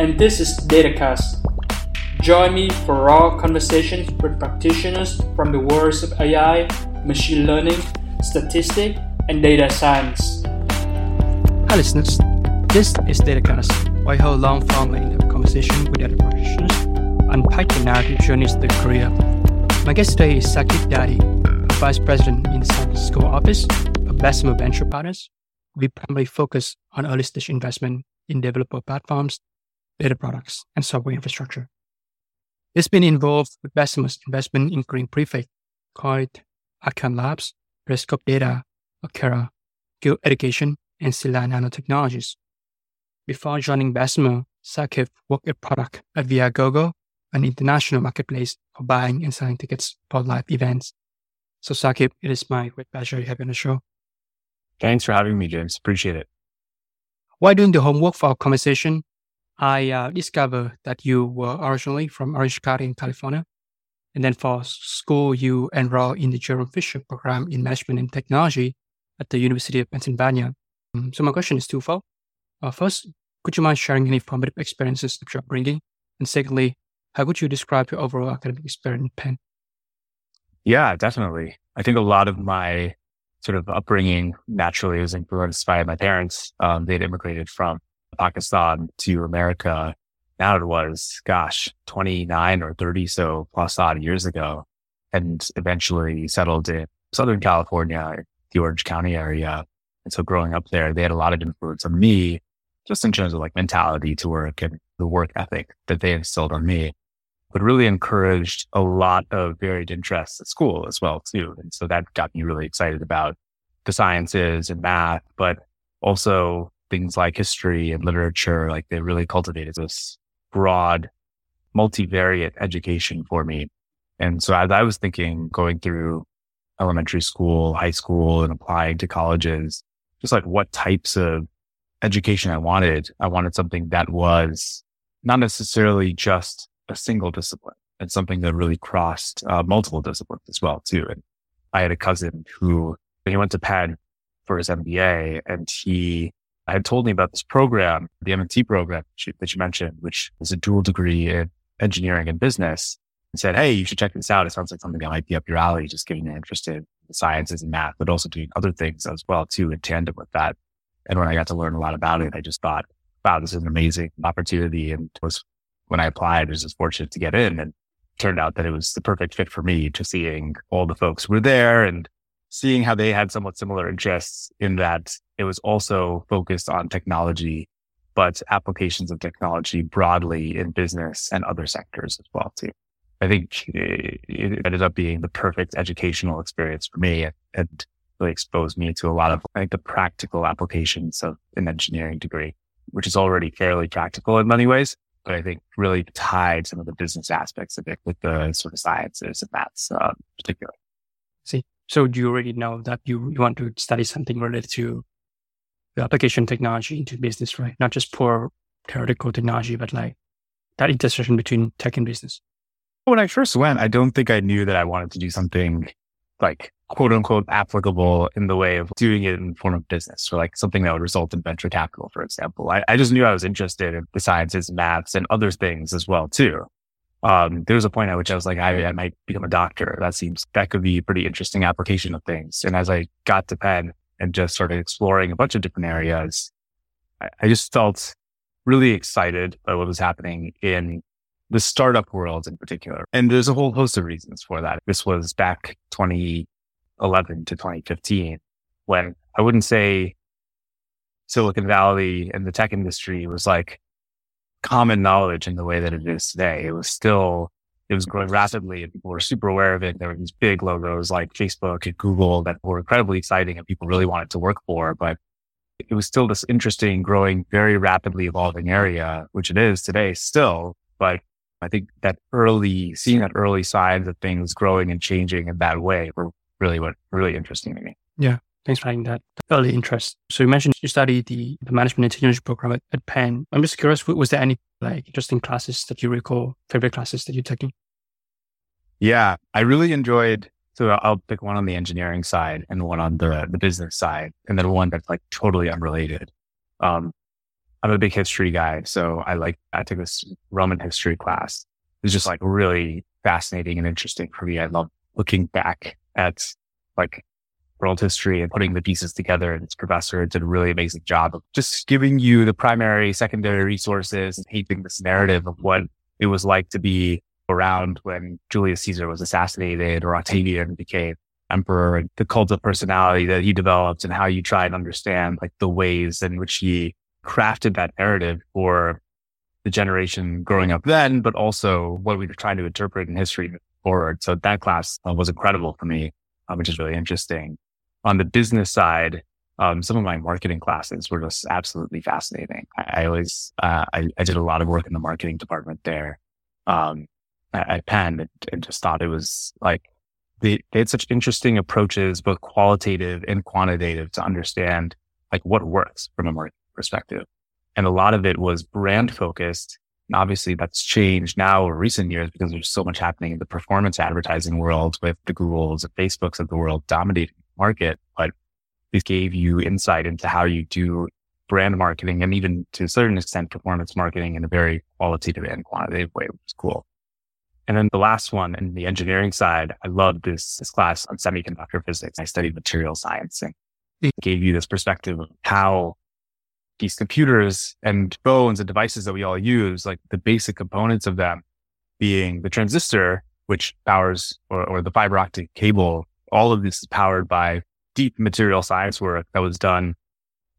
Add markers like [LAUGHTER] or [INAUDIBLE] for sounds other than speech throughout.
and this is DataCast. Join me for raw conversations with practitioners from the worlds of AI, machine learning, statistics, and data science. Hi, listeners. This is DataCast I hold long form in conversation with other practitioners unpack the narrative journeys of their career. My guest today is Sakib Dadi, Vice President in the San Francisco office of Bessemer Venture Partners. We primarily focus on early stage investment in developer platforms, data products, and software infrastructure. It's been involved with Bessemer's investment including Prefect, Coiled, Arcion Labs, Periscope Data, Okera, Guild Education, and Sila Nanotechnologies. Before joining Bessemer, Sakib worked at product at Viagogo, an international marketplace for buying and selling tickets for live events. So, Sakib, it is my great pleasure to have you on the show. Thanks for having me, James. Appreciate it. While doing the homework for our conversation, I uh, discovered that you were originally from Orange County in California. And then for school, you enrolled in the Jerome Fisher program in management and technology at the University of Pennsylvania. Um, so my question is twofold. Uh, first, could you mind sharing any formative experiences of your upbringing? And secondly, how would you describe your overall academic experience in Penn? Yeah, definitely. I think a lot of my sort of upbringing naturally was influenced by my parents. Um, they'd immigrated from Pakistan to America. Now it was, gosh, 29 or 30 so plus odd years ago, and eventually settled in Southern California, the Orange County area. And so growing up there, they had a lot of influence on me just in terms of like mentality to work and the work ethic that they instilled on me, but really encouraged a lot of varied interests at school as well too. And so that got me really excited about the sciences and math, but also things like history and literature. Like they really cultivated this broad, multivariate education for me. And so as I was thinking going through elementary school, high school and applying to colleges, just like what types of education I wanted. I wanted something that was not necessarily just a single discipline and something that really crossed uh, multiple disciplines as well too. And I had a cousin who he went to Penn for his MBA and he had told me about this program, the M&T program that you mentioned, which is a dual degree in engineering and business and said, Hey, you should check this out. It sounds like something that might be up your alley, just getting interested in the sciences and math, but also doing other things as well too in tandem with that. And when I got to learn a lot about it, I just thought, wow, this is an amazing opportunity. And was when I applied, I was just fortunate to get in and turned out that it was the perfect fit for me to seeing all the folks were there and seeing how they had somewhat similar interests in that it was also focused on technology, but applications of technology broadly in business and other sectors as well too. I think it ended up being the perfect educational experience for me and really exposed me to a lot of like the practical applications of an engineering degree, which is already fairly practical in many ways. But I think really tied some of the business aspects of it with the sort of sciences and maths, uh, particularly. See, so do you already know that you, you want to study something related to the application technology into business, right? Not just poor theoretical technology, but like that intersection between tech and business. When I first went, I don't think I knew that I wanted to do something like quote unquote applicable in the way of doing it in the form of business or like something that would result in venture capital, for example. I, I just knew I was interested in the sciences, maths and other things as well too. Um, there was a point at which I was like, I, I might become a doctor. That seems, that could be a pretty interesting application of things. And as I got to Penn and just started exploring a bunch of different areas, I, I just felt really excited by what was happening in the startup world in particular. And there's a whole host of reasons for that. This was back 2011 to 2015 when I wouldn't say Silicon Valley and the tech industry was like common knowledge in the way that it is today. It was still, it was growing rapidly and people were super aware of it. There were these big logos like Facebook and Google that were incredibly exciting and people really wanted to work for, but it was still this interesting, growing, very rapidly evolving area, which it is today still. But I think that early, seeing that early signs of things growing and changing in that way were really what really interesting to me. Yeah. Thanks for adding that early interest. So you mentioned you studied the, the management and internship program at, at Penn. I'm just curious, was there any like interesting classes that you recall, favorite classes that you're taking? Yeah, I really enjoyed. So I'll pick one on the engineering side and one on the the business side, and then one that's like totally unrelated. Um, I'm a big history guy, so I like I took this Roman history class. It was just like really fascinating and interesting for me. I love looking back at like world history and putting the pieces together. And this professor did a really amazing job of just giving you the primary, secondary resources and painting this narrative of what it was like to be around when Julius Caesar was assassinated or Octavian became emperor and the cult of personality that he developed and how you try and understand like the ways in which he crafted that narrative for the generation growing up then, but also what we were trying to interpret in history forward. So that class uh, was incredible for me, um, which is really interesting. On the business side, um, some of my marketing classes were just absolutely fascinating. I, I always, uh, I, I, did a lot of work in the marketing department there, um, at, at Penn and, and, just thought it was like, they, they had such interesting approaches, both qualitative and quantitative to understand like what works from a marketing perspective. And a lot of it was brand focused. And obviously that's changed now recent years because there's so much happening in the performance advertising world with the Googles and Facebooks of the world dominating market. But this gave you insight into how you do brand marketing and even to a certain extent performance marketing in a very qualitative and quantitative way, which is cool. And then the last one in the engineering side, I loved this, this class on semiconductor physics. I studied material science and it gave you this perspective of how these computers and phones and devices that we all use, like the basic components of them being the transistor, which powers or, or the fiber optic cable, all of this is powered by deep material science work that was done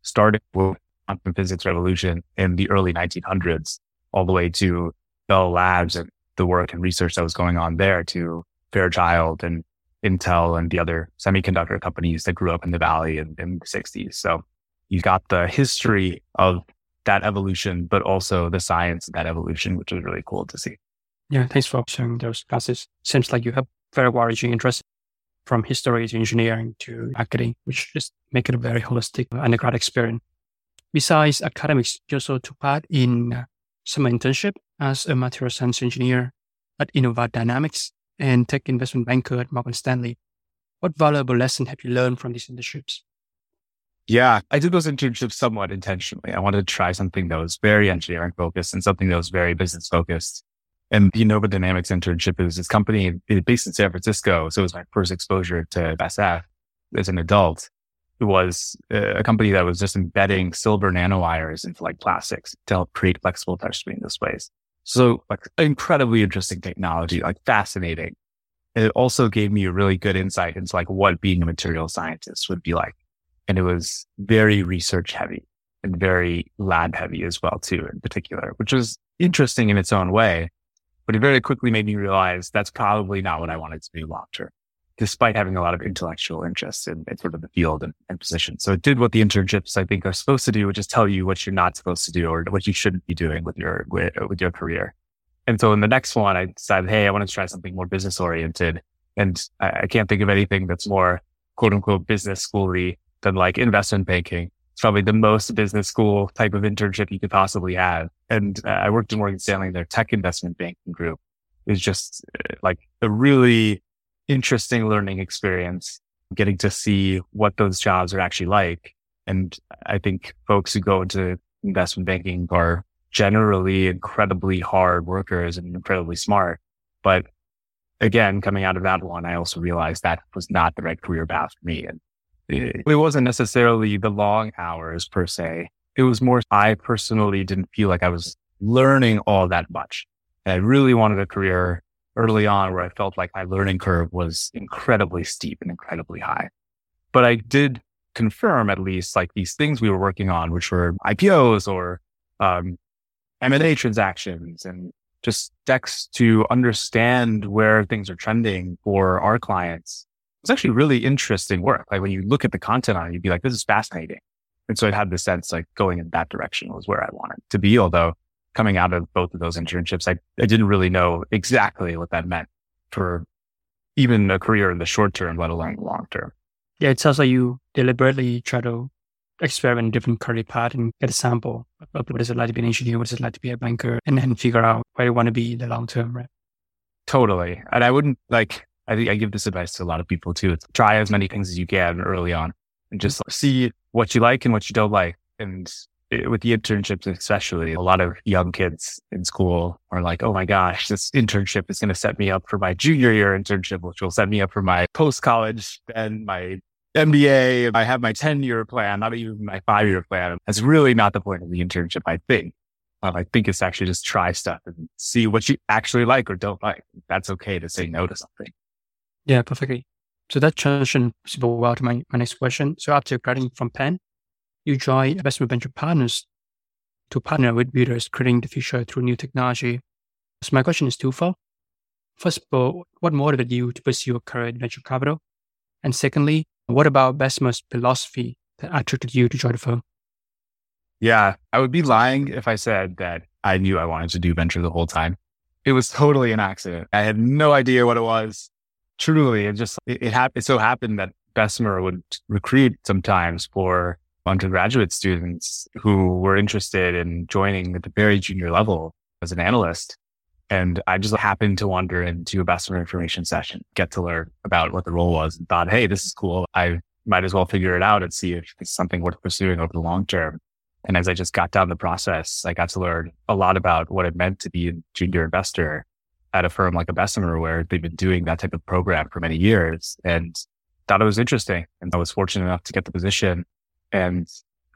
starting with quantum physics revolution in the early 1900s, all the way to Bell Labs and the work and research that was going on there to Fairchild and Intel and the other semiconductor companies that grew up in the Valley in, in the 60s. So you've got the history of that evolution, but also the science of that evolution, which was really cool to see. Yeah, thanks for sharing those classes. Seems like you have very wide-ranging interest from history to engineering to marketing, which just make it a very holistic undergrad experience. Besides academics, you also took part in uh, summer internship as a material science engineer at Innova Dynamics and tech investment banker at Morgan Stanley. What valuable lesson have you learned from these internships? Yeah, I did those internships somewhat intentionally. I wanted to try something that was very engineering focused and something that was very business focused. And the Innova Dynamics internship is this company based in San Francisco. So it was my first exposure to SF as an adult. It was uh, a company that was just embedding silver nanowires into like plastics to help create flexible touchscreen displays. So like incredibly interesting technology, like fascinating. It also gave me a really good insight into like what being a material scientist would be like and it was very research heavy and very lab heavy as well too, in particular, which was interesting in its own way. But it very quickly made me realize that's probably not what I wanted to do long term, despite having a lot of intellectual interest in, in sort of the field and, and position. So it did what the internships I think are supposed to do, which is tell you what you're not supposed to do or what you shouldn't be doing with your, with, with your career. And so in the next one, I decided, Hey, I want to try something more business oriented. And I, I can't think of anything that's more quote unquote business schooly than like investment banking. It's probably the most business school type of internship you could possibly have. And uh, I worked in Morgan Stanley, their tech investment banking group. It was just uh, like a really interesting learning experience, getting to see what those jobs are actually like. And I think folks who go into investment banking are generally incredibly hard workers and incredibly smart. But again, coming out of that one, I also realized that was not the right career path for me. And it, wasn't necessarily the long hours per se. It was more, I personally didn't feel like I was learning all that much. And I really wanted a career early on where I felt like my learning curve was incredibly steep and incredibly high. But I did confirm at least like these things we were working on, which were IPOs or, um, M&A transactions and just decks to understand where things are trending for our clients it's actually really interesting work. Like when you look at the content on it, you'd be like, this is fascinating. And so I had the sense like going in that direction was where I wanted to be. Although coming out of both of those internships, I, I didn't really know exactly what that meant for even a career in the short term, let alone the long term. Yeah, it sounds like you deliberately try to experiment different career path and get a sample of what is it like to be an engineer, what is it like to be a banker, and then figure out where you want to be in the long term, right? Totally. And I wouldn't like, I think I give this advice to a lot of people too. It's try as many things as you can early on and just see what you like and what you don't like. And with the internships, especially a lot of young kids in school are like, Oh my gosh, this internship is going to set me up for my junior year internship, which will set me up for my post college and my MBA. I have my 10 year plan, not even my five year plan. That's really not the point of the internship, I think. Um, I think it's actually just try stuff and see what you actually like or don't like. That's okay to say no to something. Yeah, perfectly. So that transition super well to my, my next question. So after graduating from Penn, you joined investment venture partners to partner with builders creating the future through new technology. So my question is twofold. First of all, what motivated you to pursue a career in venture capital? And secondly, what about Bessemer's philosophy that attracted you to join the firm? Yeah, I would be lying if I said that I knew I wanted to do venture the whole time. It was totally an accident. I had no idea what it was. Truly, it just it, it, hap- it so happened that Bessemer would recruit sometimes for undergraduate students who were interested in joining at the very junior level as an analyst. And I just happened to wander into a Bessemer information session, get to learn about what the role was and thought, Hey, this is cool. I might as well figure it out and see if it's something worth pursuing over the long term. And as I just got down the process, I got to learn a lot about what it meant to be a junior investor at a firm like a Bessemer, where they've been doing that type of program for many years and thought it was interesting. And I was fortunate enough to get the position and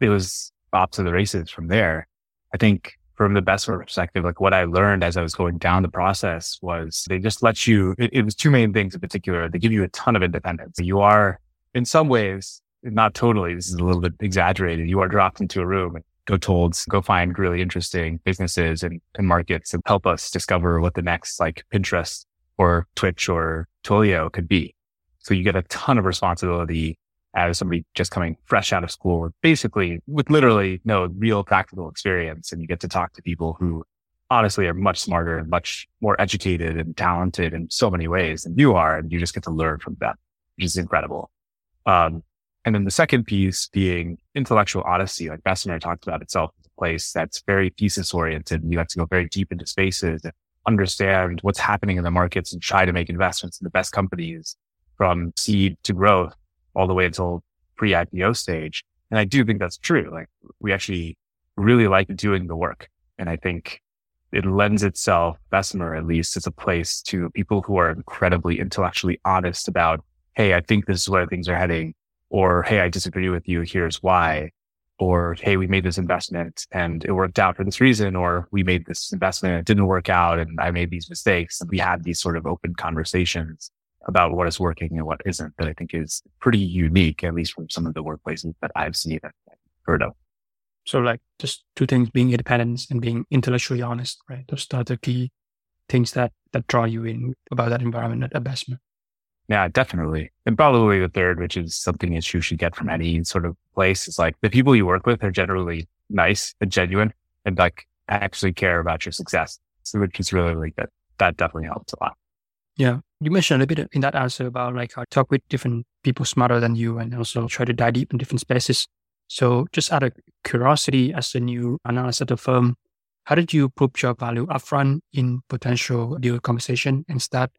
it was off to the races from there. I think from the Bessemer perspective, like what I learned as I was going down the process was they just let you, it, it was two main things in particular. They give you a ton of independence. You are in some ways not totally, this is a little bit exaggerated. You are dropped into a room and go told, go find really interesting businesses and, and markets and help us discover what the next like Pinterest or Twitch or Twilio could be. So you get a ton of responsibility as somebody just coming fresh out of school, basically with literally no real practical experience. And you get to talk to people who honestly are much smarter and much more educated and talented in so many ways than you are. And you just get to learn from them, which is incredible. Um, and then the second piece being intellectual odyssey, like Bessemer talked about itself as a place that's very thesis oriented. You have to go very deep into spaces and understand what's happening in the markets and try to make investments in the best companies from seed to growth all the way until pre IPO stage. And I do think that's true. Like we actually really like doing the work. And I think it lends itself, Bessemer at least, as a place to people who are incredibly intellectually honest about, Hey, I think this is where things are heading or, Hey, I disagree with you. Here's why. Or, Hey, we made this investment and it worked out for this reason. Or we made this investment and it didn't work out and I made these mistakes. We had these sort of open conversations about what is working and what isn't that I think is pretty unique, at least from some of the workplaces that I've seen and heard of. So like just two things, being independent and being intellectually honest, right? Those are the key things that, that draw you in about that environment at Bessemer. Yeah, definitely. And probably the third, which is something that you should get from any sort of place is like the people you work with are generally nice and genuine and like actually care about your success. So which is really, really good. That definitely helps a lot. Yeah. You mentioned a bit in that answer about like how talk with different people smarter than you and also try to dive deep in different spaces. So just out of curiosity as a new analyst at the firm, how did you prove your value upfront in potential deal conversation and start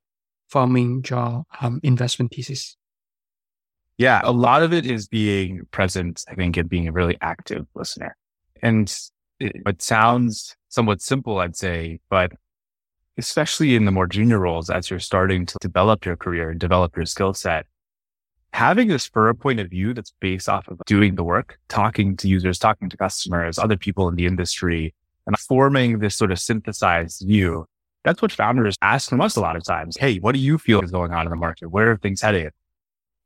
forming your um, investment thesis? Yeah, a lot of it is being present, I think, and being a really active listener. And it, it sounds somewhat simple, I'd say, but especially in the more junior roles, as you're starting to develop your career and develop your skill set, having this for a point of view that's based off of doing the work, talking to users, talking to customers, other people in the industry, and forming this sort of synthesized view that's what founders ask from us a lot of times. Hey, what do you feel is going on in the market? Where are things headed?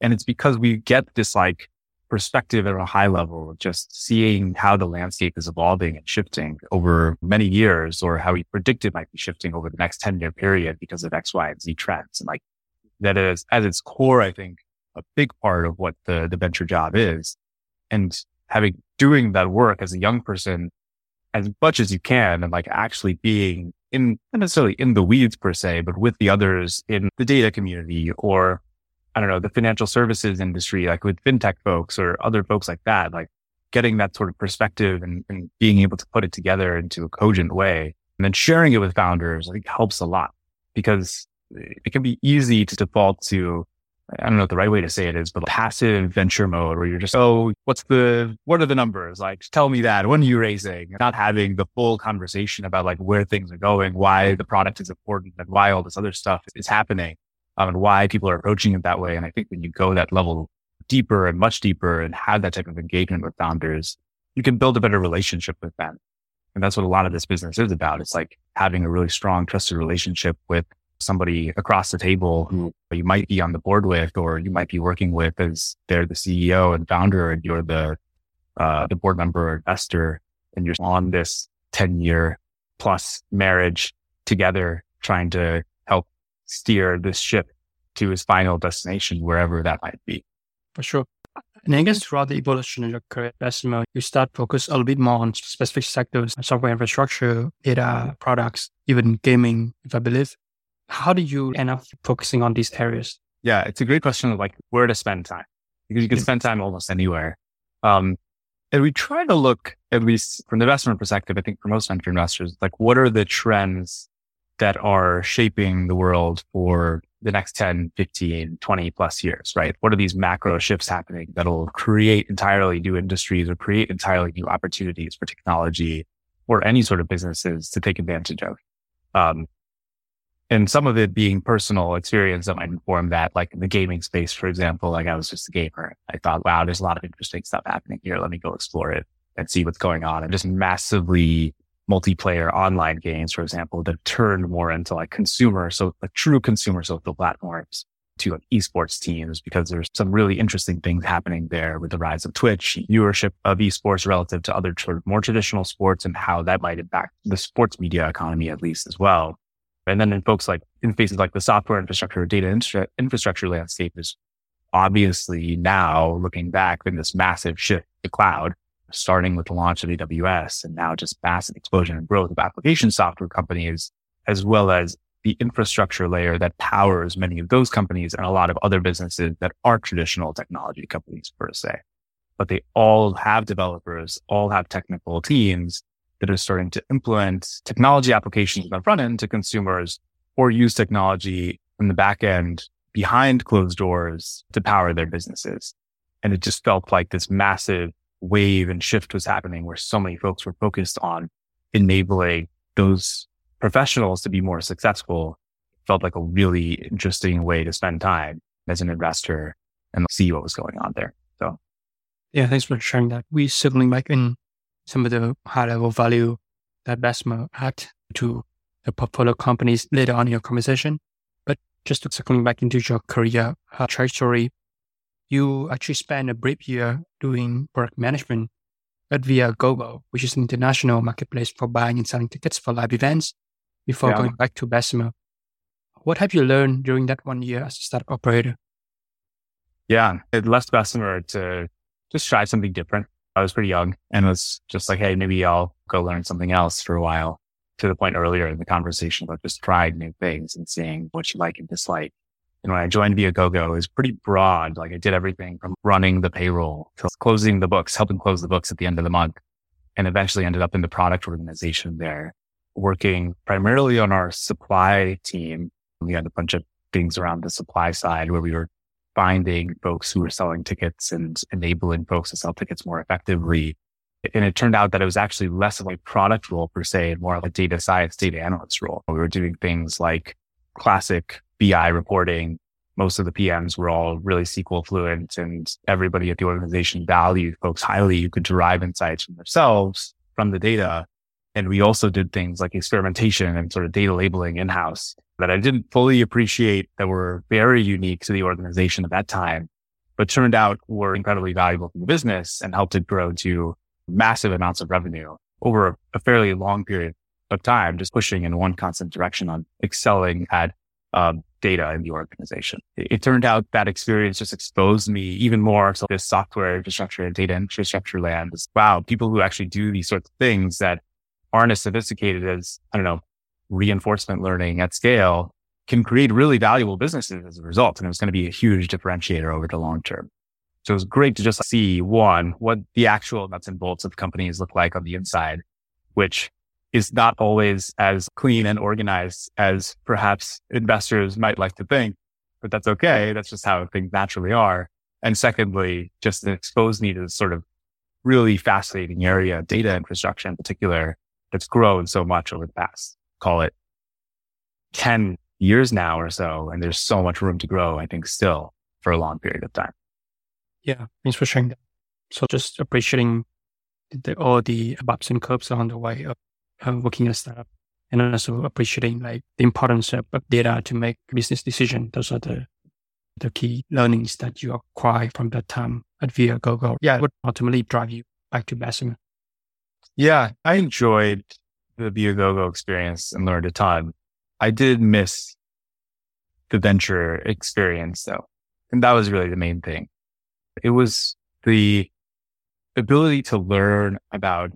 And it's because we get this like perspective at a high level, of just seeing how the landscape is evolving and shifting over many years or how we predict it might be shifting over the next 10 year period because of X, Y, and Z trends. And like that is at its core, I think a big part of what the, the venture job is. And having doing that work as a young person as much as you can and like actually being in not necessarily in the weeds per se, but with the others in the data community or I don't know, the financial services industry, like with fintech folks or other folks like that, like getting that sort of perspective and, and being able to put it together into a cogent way. And then sharing it with founders, I think helps a lot because it can be easy to default to I don't know what the right way to say it is, but passive venture mode where you're just, oh, what's the, what are the numbers? Like, tell me that. When are you raising? Not having the full conversation about like where things are going, why the product is important and why all this other stuff is happening um, and why people are approaching it that way. And I think when you go that level deeper and much deeper and have that type of engagement with founders, you can build a better relationship with them. And that's what a lot of this business is about. It's like having a really strong, trusted relationship with somebody across the table who you might be on the board with or you might be working with as they're the CEO and founder and you're the uh, the board member or investor and you're on this 10 year plus marriage together trying to help steer this ship to its final destination wherever that might be. For sure. And I guess throughout the evolution of your career at you start focus a little bit more on specific sectors, software infrastructure, data products, even gaming, if I believe. How do you end up focusing on these areas? Yeah, it's a great question of like where to spend time because you can spend time almost anywhere. Um, and we try to look, at least from the investment perspective, I think for most venture investors, like what are the trends that are shaping the world for the next 10, 15, 20 plus years, right? What are these macro shifts happening that'll create entirely new industries or create entirely new opportunities for technology or any sort of businesses to take advantage of? Um, and some of it being personal experience that might inform that, like in the gaming space, for example, like I was just a gamer. I thought, wow, there's a lot of interesting stuff happening here. Let me go explore it and see what's going on. And just massively multiplayer online games, for example, that turned more into like consumer, so like true consumer social platforms to like esports teams because there's some really interesting things happening there with the rise of Twitch, viewership of esports relative to other sort of more traditional sports and how that might impact the sports media economy at least as well. And then in folks like in spaces like the software infrastructure, data infra- infrastructure landscape is obviously now looking back in this massive shift to cloud, starting with the launch of AWS and now just massive explosion and growth of application software companies, as well as the infrastructure layer that powers many of those companies and a lot of other businesses that aren't traditional technology companies per se. But they all have developers, all have technical teams that are starting to implement technology applications on the front end to consumers or use technology in the back end behind closed doors to power their businesses. And it just felt like this massive wave and shift was happening where so many folks were focused on enabling those professionals to be more successful. It felt like a really interesting way to spend time as an investor and see what was going on there. So yeah, thanks for sharing that. We circling back in some of the high level value that Bessemer add to the portfolio companies later on in your conversation. But just to circling back into your career uh, trajectory, you actually spent a brief year doing product management at Viagogo, which is an international marketplace for buying and selling tickets for live events before yeah. going back to Bessemer. What have you learned during that one year as a startup operator? Yeah, it left Bessemer to just try something different. I was pretty young and was just like, Hey, maybe I'll go learn something else for a while to the point earlier in the conversation about just trying new things and seeing what you like and dislike. And when I joined Viagogo, it was pretty broad. Like I did everything from running the payroll to closing the books, helping close the books at the end of the month, and eventually ended up in the product organization there, working primarily on our supply team. We had a bunch of things around the supply side where we were finding folks who were selling tickets and enabling folks to sell tickets more effectively. And it turned out that it was actually less of a product role per se and more of a data science, data analyst role. We were doing things like classic BI reporting. Most of the PMs were all really SQL fluent and everybody at the organization valued folks highly who could derive insights from themselves from the data. And we also did things like experimentation and sort of data labeling in house that I didn't fully appreciate that were very unique to the organization at that time, but turned out were incredibly valuable for the business and helped it grow to massive amounts of revenue over a fairly long period of time, just pushing in one constant direction on excelling at um, data in the organization. It, it, turned out that experience just exposed me even more to this software infrastructure and data infrastructure land. Wow, people who actually do these sorts of things that aren't as sophisticated as, I don't know, reinforcement learning at scale can create really valuable businesses as a result. And it was going to be a huge differentiator over the long term. So it was great to just see one, what the actual nuts and bolts of companies look like on the inside, which is not always as clean and organized as perhaps investors might like to think, but that's okay. That's just how things naturally are. And secondly, just expose me to this sort of really fascinating area, data infrastructure in particular, that's grown so much over the past, call it 10 years now or so. And there's so much room to grow, I think, still for a long period of time. Yeah. Thanks for sharing that. So just appreciating the, all the bumps and curves along the way of working in a startup and also appreciating like the importance of, of data to make business decision. Those are the the key learnings that you acquire from that time at Viagogo. Yeah, would ultimately drive you back to Bessemer. Yeah, I enjoyed the Viagogo experience and learned a ton. I did miss the venture experience though. And that was really the main thing. It was the ability to learn about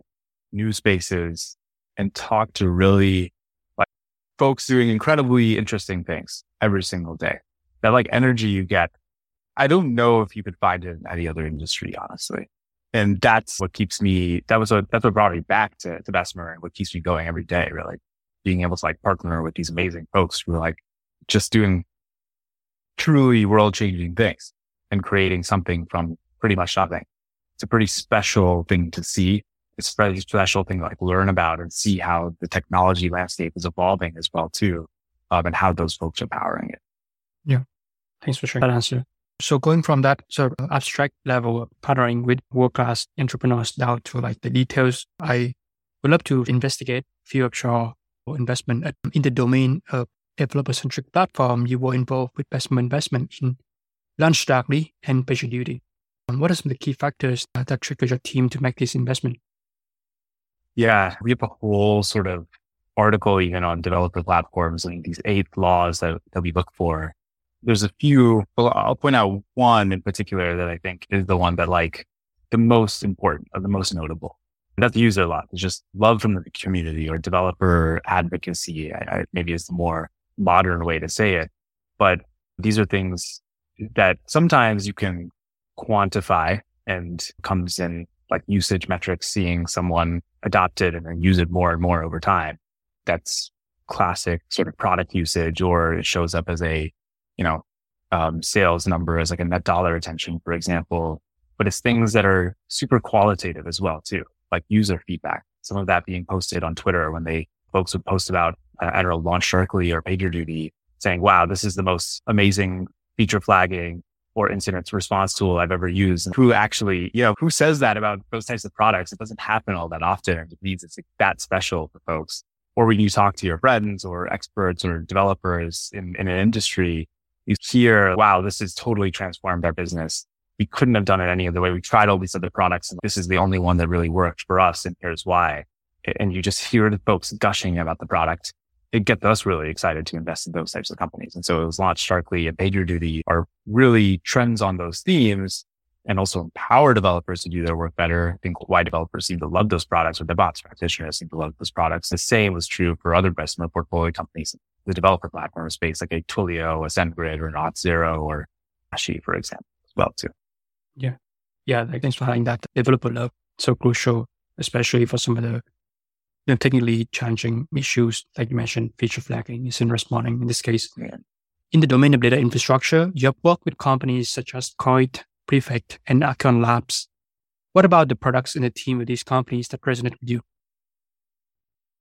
new spaces and talk to really like folks doing incredibly interesting things every single day. That like energy you get. I don't know if you could find it in any other industry, honestly. And that's what keeps me, that was what, that's what brought me back to, to Bessemer and what keeps me going every day, really. Being able to like partner with these amazing folks who are like just doing truly world changing things and creating something from pretty much nothing. It's a pretty special thing to see it's a pretty special thing to like learn about and see how the technology landscape is evolving as well too, um, and how those folks are powering it. Yeah. Thanks for sharing that answer. So going from that sort of abstract level of partnering with world-class entrepreneurs down to like the details, I would love to investigate few extra investment uh, in the domain of developer-centric platform. You were involved with Bessemer investment in LaunchDarkly and PagerDuty. Um, what are some of the key factors uh, that triggered your team to make this investment? Yeah, we have a whole sort of article even on developer platforms and these eight laws that, that we look for. There's a few, well, I'll point out one in particular that I think is the one that like the most important or the most notable. Not to use it a lot. It's just love from the community or developer advocacy. I, I, maybe is the more modern way to say it. But these are things that sometimes you can quantify and comes in like usage metrics, seeing someone adopt it and then use it more and more over time. That's classic sort of product usage, or it shows up as a, you know, um, sales number as like a net dollar retention, for example. But it's things that are super qualitative as well, too, like user feedback. Some of that being posted on Twitter when they folks would post about, I don't know, LaunchDarkly or PagerDuty saying, wow, this is the most amazing feature flagging or incident response tool I've ever used. And who actually, you know, who says that about those types of products? It doesn't happen all that often. It means it's like that special for folks. Or when you talk to your friends or experts or developers in, in an industry, you hear, wow, this has totally transformed our business. We couldn't have done it any other way. We tried all these other products and this is the only one that really worked for us. And here's why. And you just hear the folks gushing about the product it gets us really excited to invest in those types of companies. And so it was LaunchDarkly and PagerDuty are really trends on those themes and also empower developers to do their work better. I think why developers seem to love those products or DevOps practitioners seem to love those products. The same was true for other Bessemer portfolio companies, the developer platform space, like a Twilio, a SendGrid or an Auth0 or Ashi, for example, as well too. Yeah. Yeah. Thanks for having that developer love. So crucial, especially for some of the you know, technically challenging issues, like you mentioned, feature flagging, incident responding in this case. Yeah. In the domain of data infrastructure, you have worked with companies such as Coiled, Prefect, and Arcion Labs. What about the products in the team of these companies that resonate with you?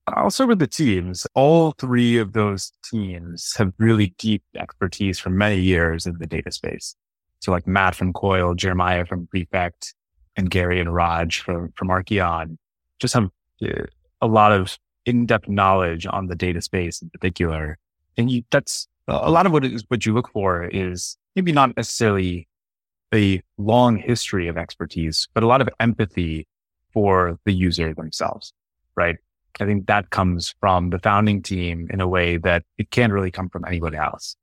I'll start with the teams. All three of those teams have really deep expertise for many years in the data space. So like Matt from Coiled, Jeremiah from Prefect, and Gary and Raj from, from Arcion just have uh, a lot of in-depth knowledge on the data space in particular. And you, that's a lot of what is what you look for is maybe not necessarily a long history of expertise, but a lot of empathy for the user themselves, right? I think that comes from the founding team in a way that it can't really come from anybody else.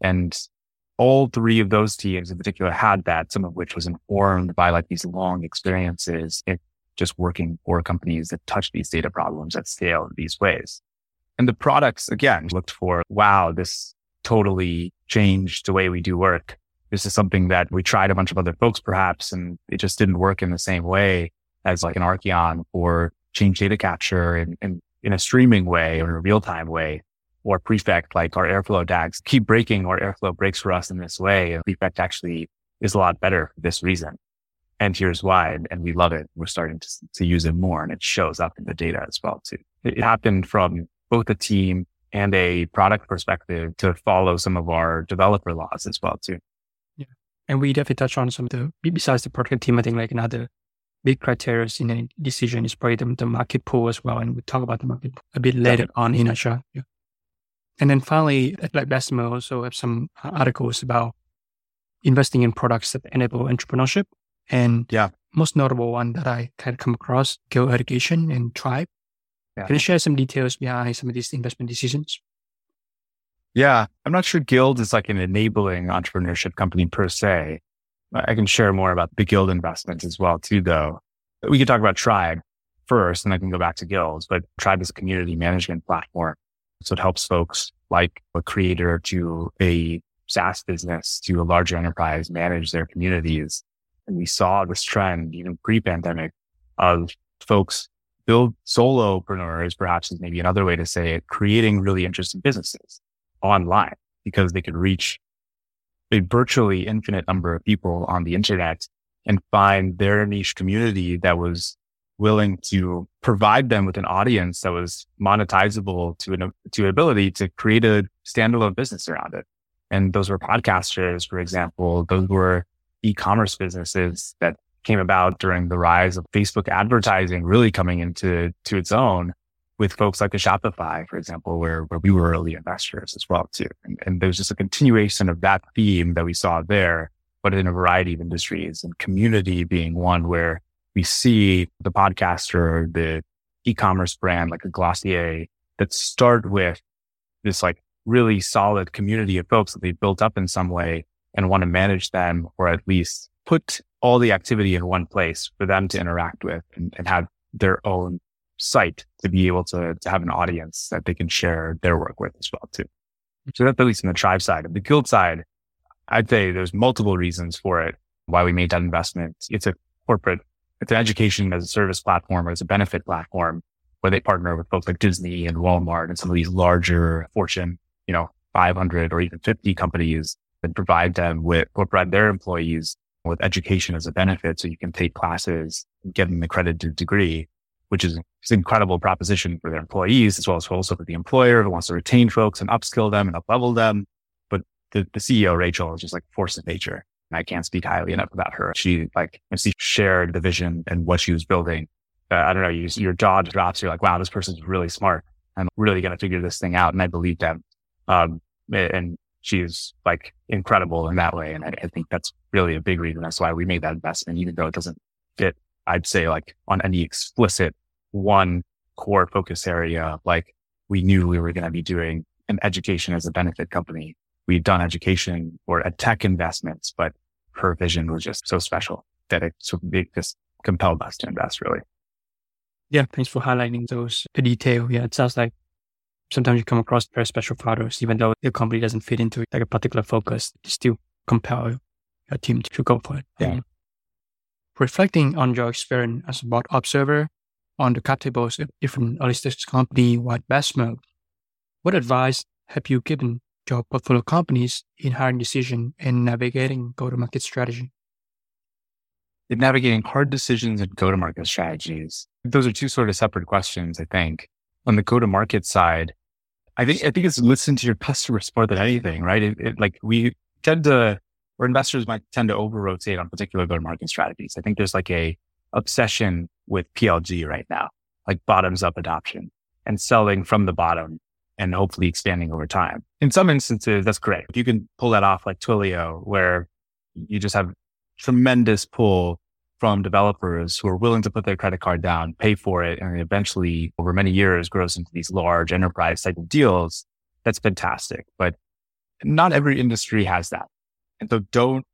And all three of those teams in particular had that, some of which was informed by like these long experiences in just working for companies that touch these data problems at scale in these ways. And the products again looked for, wow, this totally changed the way we do work. This is something that we tried a bunch of other folks perhaps, and it just didn't work in the same way as like an Arcion or change data capture in, in, a streaming way or a real time way or Prefect, like our Airflow DAGs keep breaking or Airflow breaks for us in this way. And Prefect actually is a lot better for this reason. And here's why. And, and we love it. We're starting to, to use it more and it shows up in the data as well too. It, it happened from both a team and a product perspective to follow some of our developer laws as well too. Yeah. And we definitely touch on some of the, besides the product team, I think like another big criteria in a decision is probably the, the market pool as well. And we'll talk about the market a bit later on in our show. Yeah. And then finally, at like Bessemer also have some articles about investing in products that enable entrepreneurship. And yeah, most notable one that I kind of come across, Guild Education and Tribe. Yeah. Can you share some details behind some of these investment decisions? Yeah, I'm not sure Guild is like an enabling entrepreneurship company per se. I can share more about the Guild investments as well too, though. We could talk about Tribe first, and I can go back to Guilds. But Tribe is a community management platform so it helps folks like a creator to a SaaS business to a larger enterprise manage their communities. And we saw this trend even pre-pandemic of folks build solopreneurs, perhaps is maybe another way to say it, creating really interesting businesses online because they could reach a virtually infinite number of people on the internet and find their niche community that was willing to provide them with an audience that was monetizable to an, to ability to create a standalone business around it. And those were podcasters, for example. Those were e-commerce businesses that came about during the rise of Facebook advertising really coming into to its own with folks like a Shopify, for example, where, where we were early investors as well too. And, and there's just a continuation of that theme that we saw there, but in a variety of industries and community being one where we see the podcaster, the e-commerce brand like a Glossier that start with this like really solid community of folks that they've built up in some way and want to manage them or at least put all the activity in one place for them to interact with and, and have their own site to be able to, to have an audience that they can share their work with as well too. So that's at least in the tribe side. Of the guild side, I'd say there's multiple reasons for it, why we made that investment. It's a corporate it's an education as a service platform or as a benefit platform where they partner with folks like Disney and Walmart and some of these larger Fortune, you know, 500 or even 50 companies that provide them with or provide their employees with education as a benefit. So you can take classes and get them the accredited degree, which is an incredible proposition for their employees as well as also for the employer who wants to retain folks and upskill them and uplevel them. But the, the CEO, Rachel, is just like force of nature. And I can't speak highly enough about her. She like, she shared the vision and what she was building. Uh, I don't know, you, your jaw drops. You're like, wow, this person's really smart. I'm really going to figure this thing out. And I believe them. Um, and she's like incredible in that way. And I, I think that's really a big reason. That's why we made that investment, even though it doesn't fit, I'd say like on any explicit one core focus area. Like we knew we were going to be doing an education as a benefit company we'd done education or a tech investments, but her vision was just so special that it, so it just compelled us to invest really. Yeah, thanks for highlighting those the detail. Yeah, it sounds like sometimes you come across very special products, even though the company doesn't fit into like a particular focus, you still compel your team to go for it. Yeah. Um, reflecting on your experience as a board observer on the cap tables of different stage company like Bessemer, what advice have you given your portfolio companies in hiring decision and navigating go-to-market strategy? In navigating hard decisions and go-to-market strategies, those are two sort of separate questions. I think on the go-to-market side, I think I think it's listen to your customers more than anything, right? It, it, like we tend to, or investors might tend to over rotate on particular go-to-market strategies. I think there's like a obsession with PLG right now, like bottoms up adoption and selling from the bottom and hopefully expanding over time. In some instances, that's great. If you can pull that off like Twilio, where you just have tremendous pull from developers who are willing to put their credit card down, pay for it, and eventually over many years grows into these large enterprise type of deals, that's fantastic. But not every industry has that. And so don't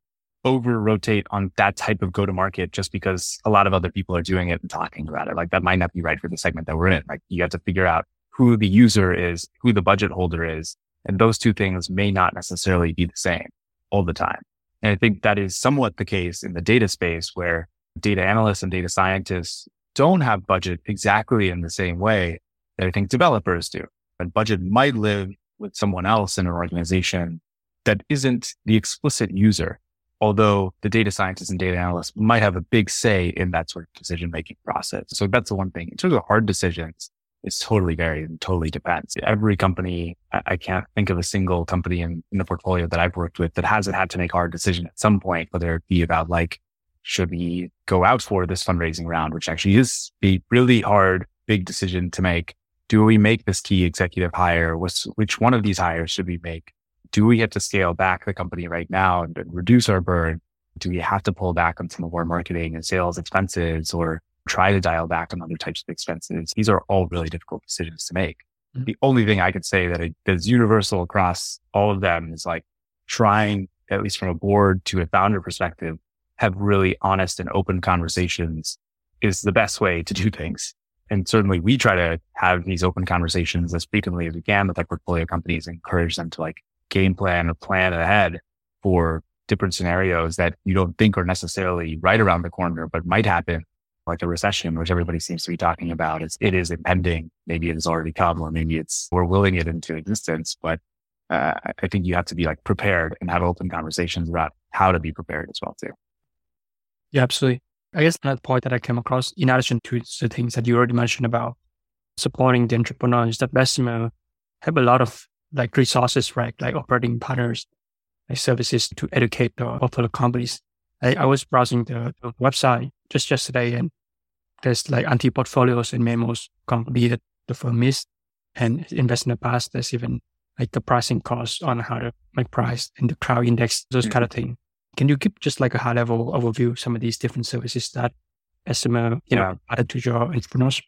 over rotate on that type of go to market just because a lot of other people are doing it and talking about it. Like that might not be right for the segment that we're in. Like you have to figure out who the user is, who the budget holder is. And those two things may not necessarily be the same all the time. And I think that is somewhat the case in the data space where data analysts and data scientists don't have budget exactly in the same way that I think developers do. But budget might live with someone else in an organization that isn't the explicit user. Although the data scientists and data analysts might have a big say in that sort of decision making process. So that's the one thing. In terms of hard decisions, it's totally varied and totally depends. Every company, I can't think of a single company in, in the portfolio that I've worked with that hasn't had to make a hard decision at some point, whether it be about like, should we go out for this fundraising round, which actually is a really hard, big decision to make. Do we make this key executive hire? Which, which one of these hires should we make? Do we have to scale back the company right now and, and reduce our burn? Do we have to pull back on some of our marketing and sales expenses or try to dial back on other types of expenses. These are all really difficult decisions to make. Mm-hmm. The only thing I could say that is universal across all of them is like trying, at least from a board to a founder perspective, have really honest and open conversations is the best way to do things. And certainly we try to have these open conversations as frequently as we can with our portfolio companies, encourage them to like game plan or plan ahead for different scenarios that you don't think are necessarily right around the corner, but might happen like a recession, which everybody seems to be talking about. It's, it is impending. Maybe it has already come or maybe it's, we're willing it into existence. But uh, I think you have to be like prepared and have open conversations about how to be prepared as well too. Yeah, absolutely. I guess another point that I came across in addition to the things that you already mentioned about supporting the entrepreneurs that Bessemer have a lot of like resources, right? Like operating partners, like services to educate the portfolio companies. I, I was browsing the, the website just yesterday, and there's like anti portfolios and memos company that the firm is and invest in the past. There's even like the pricing costs on how to make price and the cloud index, those mm-hmm. kind of thing. Can you give just like a high level overview of some of these different services that Bessemer, you know, added to your entrepreneurs?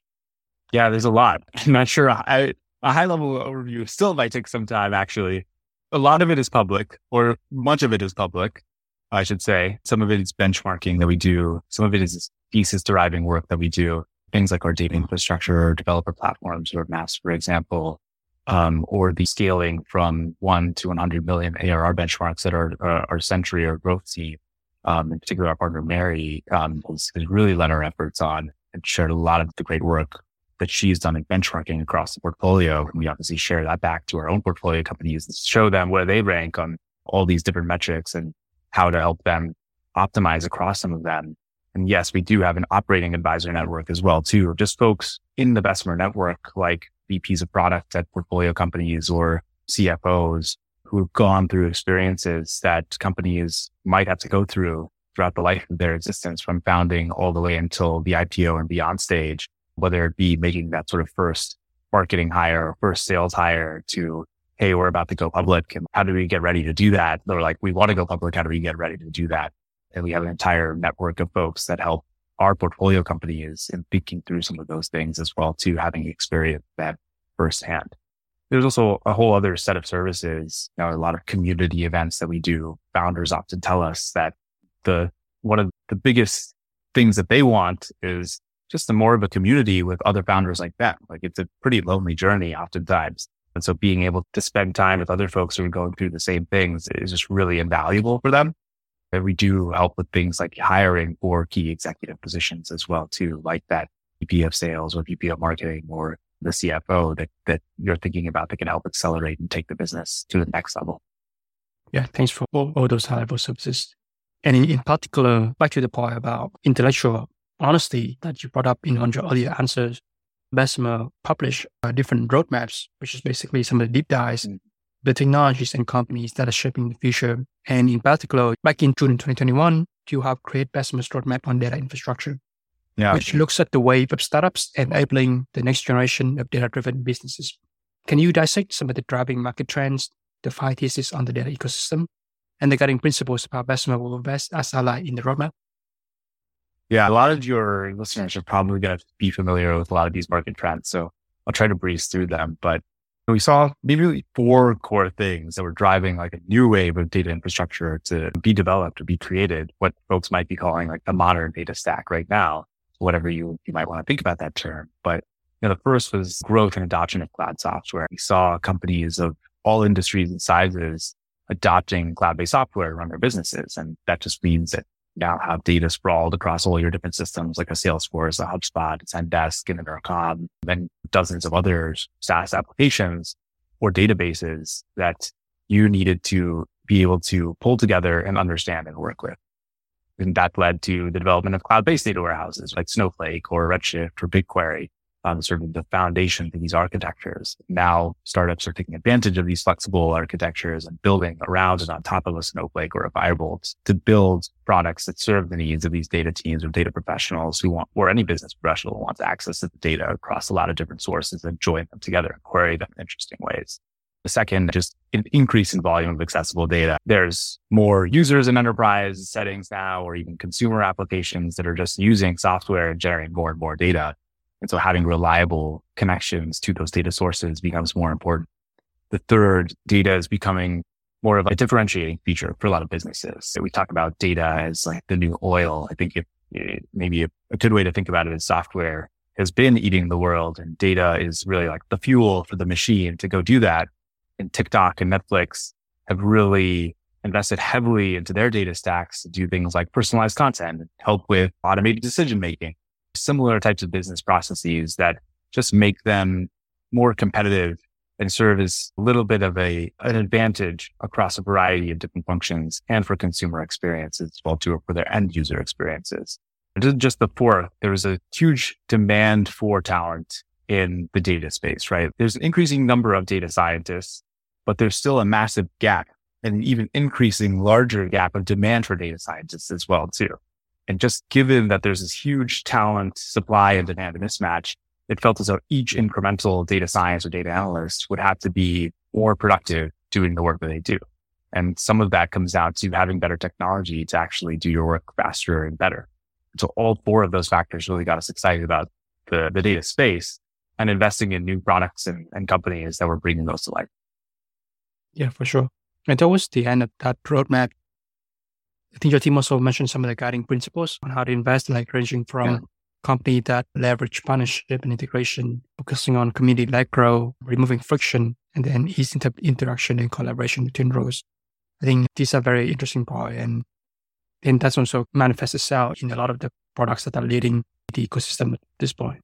Yeah, there's a lot. [LAUGHS] I'm not sure. I, a high level overview still might take some time, actually. A lot of it is public, or much of it is public. I should say. Some of it is benchmarking that we do. Some of it is thesis deriving work that we do. Things like our data infrastructure or developer platforms or maps, for example, um, or the scaling from one to 100 million ARR benchmarks that our, uh, our Century or growth team, um, in particular our partner Mary, um, has really led our efforts on and shared a lot of the great work that she's done in benchmarking across the portfolio. And we obviously share that back to our own portfolio companies and show them where they rank on all these different metrics and how to help them optimize across some of them. And yes, we do have an operating advisor network as well, too, just folks in the Bessemer network, like VPs of product at portfolio companies or CFOs who've gone through experiences that companies might have to go through throughout the life of their existence from founding all the way until the IPO and beyond stage, whether it be making that sort of first marketing hire or first sales hire to hey, we're about to go public. And how do we get ready to do that? They're like, we want to go public. How do we get ready to do that? And we have an entire network of folks that help our portfolio companies in thinking through some of those things as well, too, having experienced that firsthand. There's also a whole other set of services, you know, a lot of community events that we do. Founders often tell us that the, one of the biggest things that they want is just a more of a community with other founders like them. Like it's a pretty lonely journey oftentimes. And so being able to spend time with other folks who are going through the same things is just really invaluable for them. And we do help with things like hiring for key executive positions as well, too, like that VP of sales or VP of marketing or the CFO that, that you're thinking about that can help accelerate and take the business to the next level. Yeah. Thanks for all, all those high level services. And in, in particular, back to the point about intellectual honesty that you brought up in one of your earlier answers, Bessemer published uh, different roadmaps, which is basically some of the deep dives, mm. the technologies and companies that are shaping the future. And in particular, back in June 2021, you have created Bessemer's roadmap on data infrastructure, yeah. which looks at the wave of startups enabling the next generation of data-driven businesses. Can you dissect some of the driving market trends, the five theses on the data ecosystem, and the guiding principles about Bessemer will invest as outlined in the roadmap? Yeah, a lot of your listeners are probably going to be familiar with a lot of these market trends. So I'll try to breeze through them. But we saw maybe four core things that were driving like a new wave of data infrastructure to be developed or be created, what folks might be calling like the modern data stack right now, whatever you, you might want to think about that term. But you know, the first was growth and adoption of cloud software. We saw companies of all industries and sizes adopting cloud-based software to run their businesses. And that just means that now have data sprawled across all your different systems like a Salesforce, a HubSpot, Zendesk, and Intercom, and dozens of other SaaS applications or databases that you needed to be able to pull together and understand and work with. And that led to the development of cloud-based data warehouses like Snowflake or Redshift or BigQuery um, sort of the foundation for these architectures. Now startups are taking advantage of these flexible architectures and building around and on top of a Snowflake or a Firebolt to build products that serve the needs of these data teams or data professionals who want, or any business professional who wants access to the data across a lot of different sources and join them together and query them in interesting ways. The second, just an increase in volume of accessible data. There's more users in enterprise settings now, or even consumer applications that are just using software and generating more and more data. And so having reliable connections to those data sources becomes more important. The third, data is becoming more of a differentiating feature for a lot of businesses. We talk about data as like the new oil. I think if, eh, maybe a, a good way to think about it is software has been eating the world and data is really like the fuel for the machine to go do that. And TikTok and Netflix have really invested heavily into their data stacks to do things like personalized content help with automated decision making similar types of business processes that just make them more competitive and serve as a little bit of a an advantage across a variety of different functions and for consumer experiences as well too for their end user experiences. And just the fourth, there was a huge demand for talent in the data space, right? There's an increasing number of data scientists, but there's still a massive gap and an even increasing larger gap of demand for data scientists as well too. And just given that there's this huge talent supply and demand mismatch, it felt as though each incremental data science or data analyst would have to be more productive doing the work that they do. And some of that comes down to having better technology to actually do your work faster and better. So all four of those factors really got us excited about the, the data space and investing in new products and, and companies that were bringing those to life. Yeah, for sure. And towards the end of that roadmap, I think your team also mentioned some of the guiding principles on how to invest, like ranging from yeah. company that leverage partnership and integration, focusing on community-led growth, removing friction, and then ease inter- interaction and collaboration between roles. I think these are very interesting points, and and that's also manifests itself in a lot of the products that are leading the ecosystem at this point.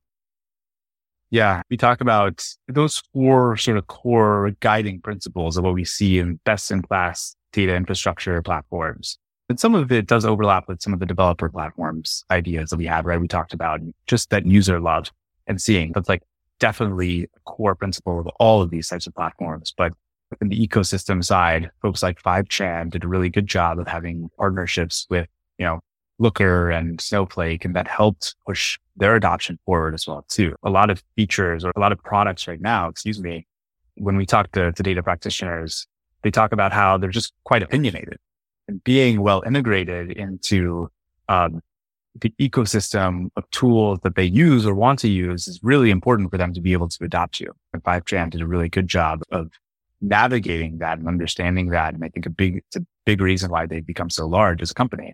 Yeah, we talk about those four sort of core guiding principles of what we see in best in class data infrastructure platforms. And some of it does overlap with some of the developer platforms ideas that we had, right? We talked about just that user love and seeing. That's like definitely a core principle of all of these types of platforms. But in the ecosystem side, folks like Fivetran did a really good job of having partnerships with, you know, Looker and Snowflake, and that helped push their adoption forward as well, too. A lot of features or a lot of products right now, excuse me, when we talk to, to data practitioners, they talk about how they're just quite opinionated being well integrated into um, the ecosystem of tools that they use or want to use is really important for them to be able to adopt you. And Fivetran did a really good job of navigating that and understanding that. And I think a big, it's a big reason why they've become so large as a company.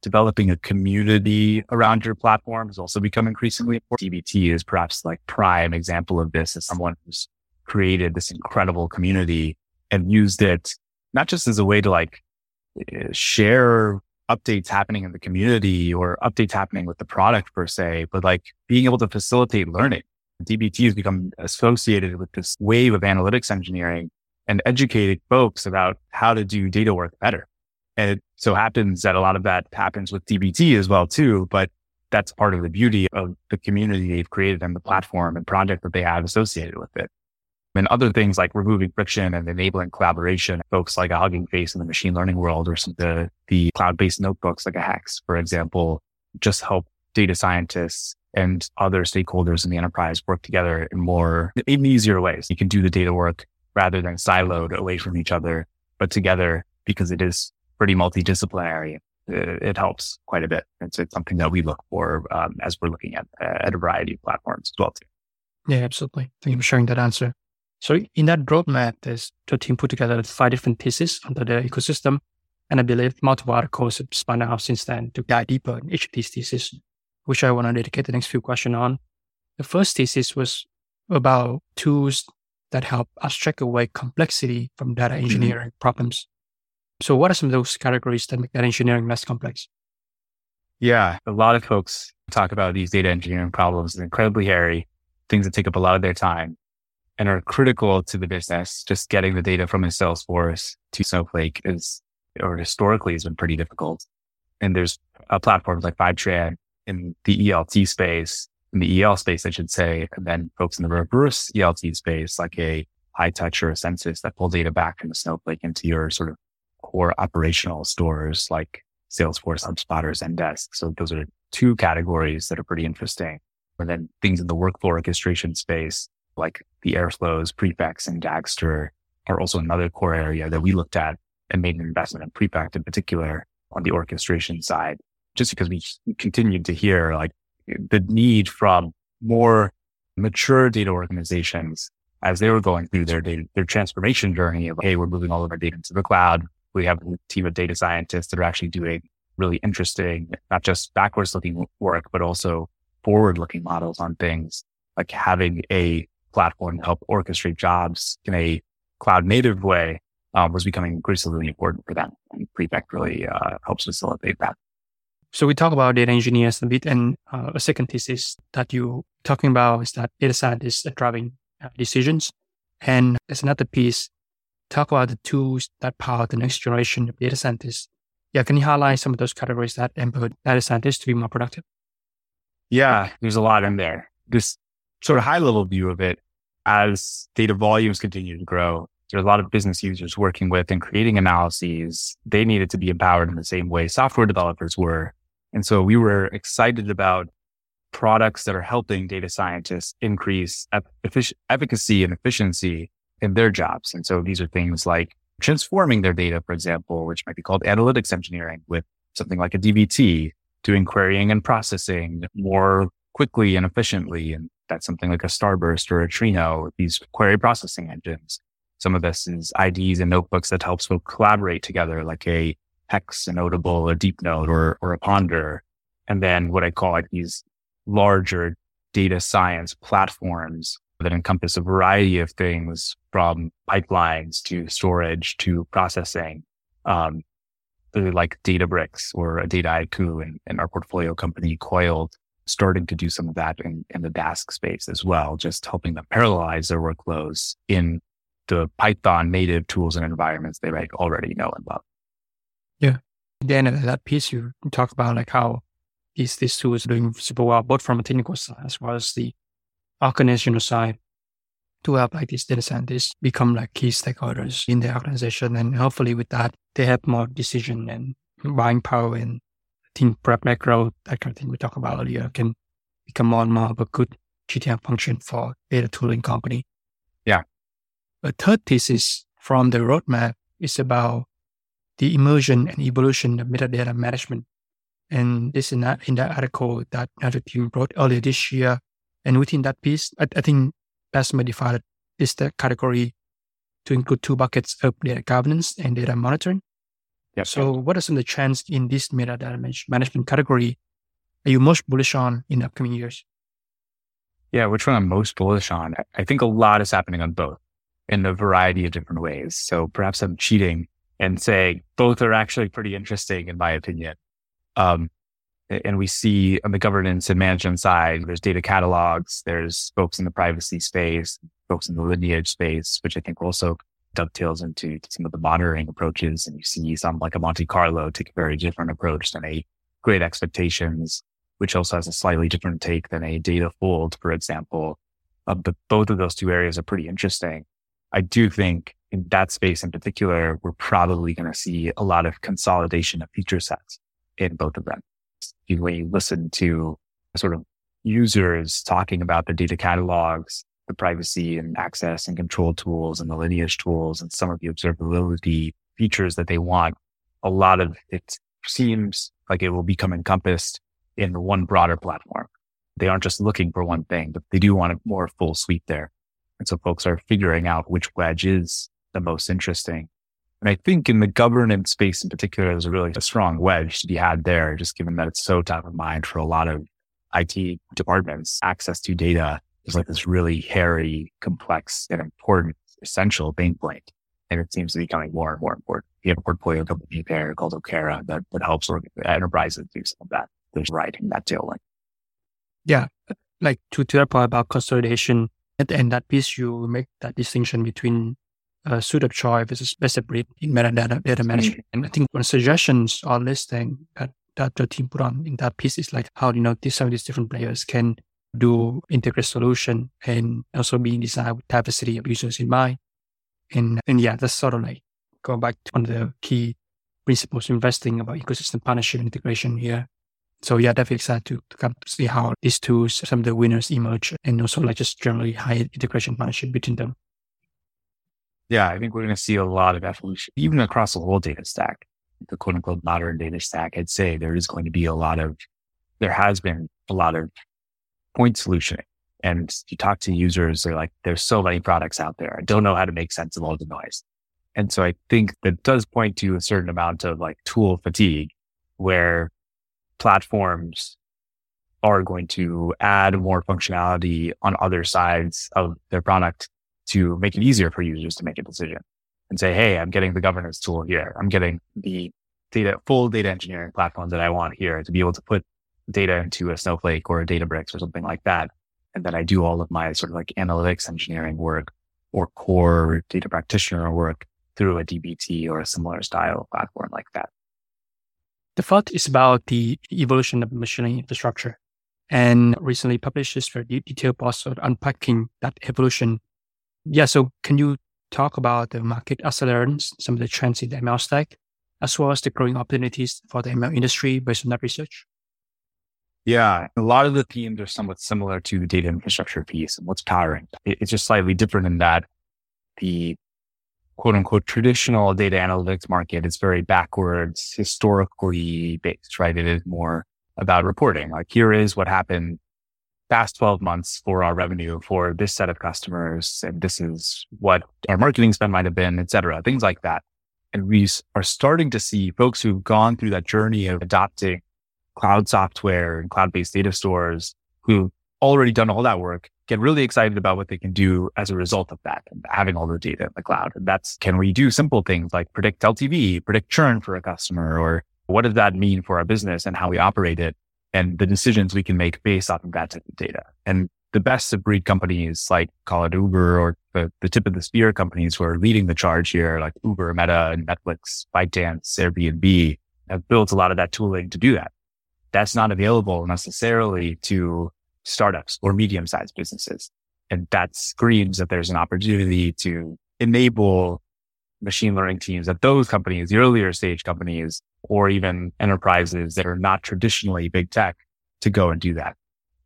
Developing a community around your platform has also become increasingly important. DBT is perhaps like prime example of this as someone who's created this incredible community and used it not just as a way to like Eh, share updates happening in the community or updates happening with the product per se, but like being able to facilitate learning. DBT has become associated with this wave of analytics engineering and educated folks about how to do data work better. And it so happens that a lot of that happens with DBT as well too, but that's part of the beauty of the community they've created and the platform and project that they have associated with it and other things like removing friction and enabling collaboration. Folks like a Hugging Face in the machine learning world or some the, the cloud-based notebooks like a Hex, for example, just help data scientists and other stakeholders in the enterprise work together in more, in easier ways. You can do the data work rather than siloed away from each other, but together because it is pretty multidisciplinary. it, it helps quite a bit. It's, it's, something that we look for um, as we're looking at, at a variety of platforms as well too. Yeah, absolutely. Thank you for sharing that answer. So in that roadmap, there's the team put together five different pieces under the ecosystem. And I believe multiple articles have spun out since then to dive deeper in each of these theses, which I want to dedicate the next few questions on. The first thesis was about tools that help abstract away complexity from data mm-hmm. engineering mm-hmm. problems. So what are some of those categories that make data engineering less complex? Yeah, a lot of folks talk about these data engineering problems as incredibly hairy, things that take up a lot of their time and are critical to the business. Just getting the data from a Salesforce to Snowflake is, or historically has been pretty difficult. And there's a platforms like Fivetran in the ELT space, in the EL space, I should say, and then folks in the reverse ELT space, like a Hightouch or a census that pull data back from the Snowflake into your sort of core operational stores like Salesforce, HubSpot, or Zendesk. So those are two categories that are pretty interesting. And then things in the workflow orchestration space, like the Airflows, Prefect, and Dagster are also another core area that we looked at and made an investment in Prefect in particular on the orchestration side, just because we continued to hear like the need from more mature data organizations as they were going through their data, their transformation journey of, Hey, we're moving all of our data into the cloud. We have a team of data scientists that are actually doing really interesting, not just backwards looking work, but also forward looking models on things like having a platform to help orchestrate jobs in a cloud native way um, was becoming increasingly important for them. And Prefect really uh, helps facilitate that. So we talk about data engineers a bit, and uh, a second thesis that you talking about is that data scientists are driving uh, decisions. And there's another piece talk about the tools that power the next generation of data scientists. Yeah, can you highlight some of those categories that empower data scientists to be more productive? Yeah, there's a lot in there. This sort of high level view of it, as data volumes continue to grow, there's a lot of business users working with and creating analyses. They needed to be empowered in the same way software developers were. And so we were excited about products that are helping data scientists increase efficacy and efficiency in their jobs. And so these are things like transforming their data, for example, which might be called analytics engineering with something like a DBT, doing querying and processing more quickly and efficiently. And that's something like a Starburst or a Trino, these query processing engines. Some of this is IDs and notebooks that helps folks collaborate together, like a Hex, a Notable, a Deepnote, or, or a Ponder. And then what I call like these larger data science platforms that encompass a variety of things from pipelines to storage to processing. Um, like Databricks or a Data Dataiku and, and our portfolio company Coiled starting to do some of that in, in the Dask space as well, just helping them parallelize their workflows in the Python native tools and environments they might already know and love. Yeah. Then that piece you talk about like how these these tools are doing super well, both from a technical side as well as the organizational side to help like these data scientists become like key stakeholders in the organization. And hopefully with that, they have more decision and buying power and team prep macro, that kind of thing we talked about earlier can become more and more of a good GTM function for data tooling company. Yeah. A third thesis from the roadmap is about the immersion and evolution of metadata management. And this in that in that article that another team wrote earlier this year. And within that piece, I, I think best modified is the category to include two buckets of data governance and data monitoring. Yep. So what are some of the trends in this metadata management category are you most bullish on in the upcoming years? Yeah, which one I'm most bullish on? I think a lot is happening on both in a variety of different ways. So perhaps I'm cheating and saying both are actually pretty interesting in my opinion. Um, and we see on the governance and management side, there's data catalogs, there's folks in the privacy space, folks in the lineage space, which I think also dovetails into some of the monitoring approaches. And you see some like a Monte Carlo take a very different approach than a great expectations, which also has a slightly different take than a data fold, for example. Uh, but both of those two areas are pretty interesting. I do think in that space in particular, we're probably going to see a lot of consolidation of feature sets in both of them when you listen to sort of users talking about the data catalogs, the privacy and access and control tools and the lineage tools and some of the observability features that they want, a lot of it seems like it will become encompassed in one broader platform. They aren't just looking for one thing, but they do want a more full suite there. And so folks are figuring out which wedge is the most interesting. And I think in the governance space in particular, there's a really a strong wedge to be had there, just given that it's so top of mind for a lot of IT departments. Access to data is like this really hairy, complex and important, essential pain point. And it seems to be becoming more and more important. We have a portfolio company there called Okera that, that helps enterprises do some of that. There's writing that tailwind. Yeah. Like to, to that point about consolidation, at the end that piece, you make that distinction between a suit of choice versus best of breed in metadata data management. Mm-hmm. And I think one suggestions or listing that, that the team put on in that piece is like how, you know, these, some of these different players can do integrated solution and also being designed with diversity of users in mind. And, and yeah, that's sort of like going back to one of the key principles investing about ecosystem partnership integration here. So yeah, definitely excited to, to come to see how these tools, some of the winners emerge and also like just generally high integration partnership between them. Yeah, I think we're going to see a lot of evolution, even across the whole data stack, the quote unquote modern data stack. I'd say there is going to be a lot of, there has been a lot of point solutioning. And you talk to users, they're like, there's so many products out there. I don't know how to make sense of all the noise. And so I think that does point to a certain amount of like tool fatigue where platforms are going to add more functionality on other sides of their product to make it easier for users to make a decision and say, Hey, I'm getting the governance tool here. I'm getting the data, full data engineering platform that I want here to be able to put data into a Snowflake or a Databricks or something like that. And then I do all of my sort of like analytics engineering work or core data practitioner work through a DBT or a similar style platform like that. The thought is about the evolution of machine learning infrastructure and recently published this very detailed post on unpacking that evolution. Yeah. So can you talk about the market accelerants, some of the trends in the ML stack, as well as the growing opportunities for the ML industry based on that research? Yeah, a lot of the themes are somewhat similar to the data infrastructure piece and what's powering. It's just slightly different in that the quote unquote traditional data analytics market is very backwards, historically based, right? It is more about reporting. Like here is what happened past 12 months for our revenue for this set of customers. And this is what our marketing spend might have been, et cetera, things like that. And we are starting to see folks who've gone through that journey of adopting cloud software and cloud based data stores who've already done all that work get really excited about what they can do as a result of that and having all their data in the cloud. And that's, can we do simple things like predict LTV, predict churn for a customer, or what does that mean for our business and how we operate it and the decisions we can make based off of that type of data. And the best of breed companies like call it Uber or the, the tip of the spear companies who are leading the charge here, like Uber, Meta and Netflix, ByteDance, Airbnb have built a lot of that tooling to do that that's not available necessarily to startups or medium sized businesses. And that screams that there's an opportunity to enable machine learning teams at those companies, the earlier stage companies, or even enterprises that are not traditionally big tech to go and do that.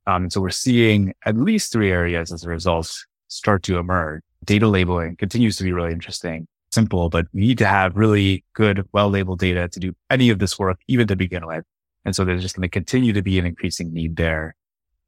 Um, so we're seeing at least three areas as a result start to emerge. Data labeling continues to be really interesting, simple, but we need to have really good, well labeled data to do any of this work, even to begin with. And so there's just going to continue to be an increasing need there.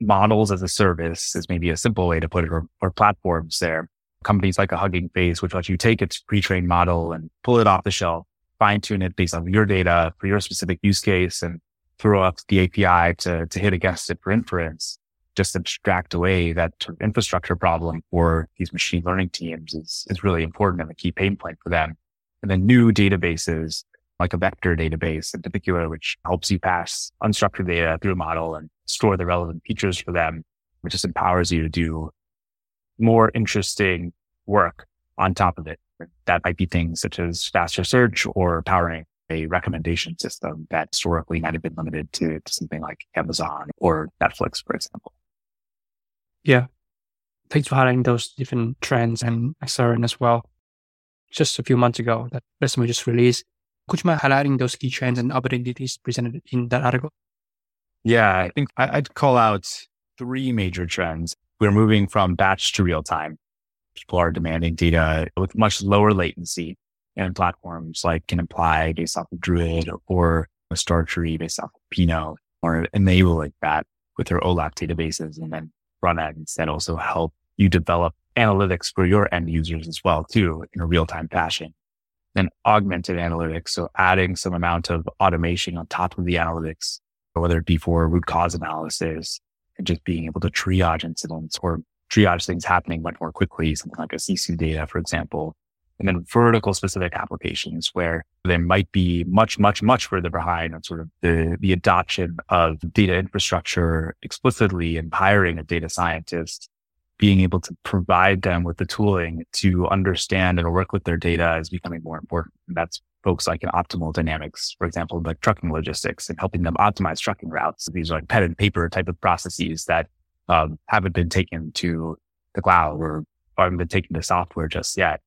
Models as a service is maybe a simple way to put it, or, or platforms there. Companies like a Hugging Face, which lets you take its pre-trained model and pull it off the shelf, fine tune it based on your data for your specific use case and throw up the API to, to hit against it for inference. Just abstract away that infrastructure problem for these machine learning teams is, is really important and a key pain point for them. And then new databases like a vector database in particular, which helps you pass unstructured data through a model and store the relevant features for them, which just empowers you to do more interesting work on top of it. That might be things such as faster search or powering a recommendation system that historically might have been limited to, to something like Amazon or Netflix, for example. Yeah. Thanks for highlighting those different trends and accelerant as well. Just a few months ago, that Bessemer just released mind highlighting those key trends and opportunities presented in that article? Yeah, I think I'd call out three major trends. We're moving from batch to real time. People are demanding data with much lower latency and platforms like can Imply based off of Druid or a StarTree based off of Pinot or enabling that with their OLAP databases and then front ends that also help you develop analytics for your end users as well, too, in a real time fashion. Then augmented analytics. So adding some amount of automation on top of the analytics, whether it be for root cause analysis and just being able to triage incidents or triage things happening much more quickly, something like a Sisu data, for example. And then vertical specific applications where they might be much, much, much further behind on sort of the, the adoption of data infrastructure explicitly and hiring a data scientist being able to provide them with the tooling to understand and work with their data is becoming more important. That's folks like in optimal dynamics, for example, like trucking logistics and helping them optimize trucking routes. These are like pen and paper type of processes that um, haven't been taken to the cloud or haven't been taken to software just yet.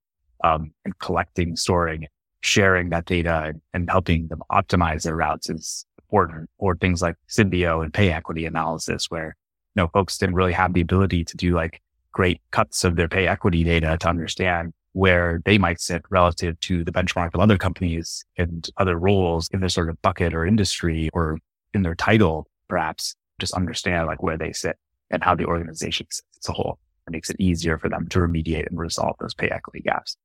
Um, and collecting, storing, sharing that data and, and helping them optimize their routes is important. Or things like Syndio and pay equity analysis, where know, folks didn't really have the ability to do like great cuts of their pay equity data to understand where they might sit relative to the benchmark of other companies and other roles in their sort of bucket or industry or in their title, perhaps just understand like where they sit and how the organization sits as a whole. It makes it easier for them to remediate and resolve those pay equity gaps.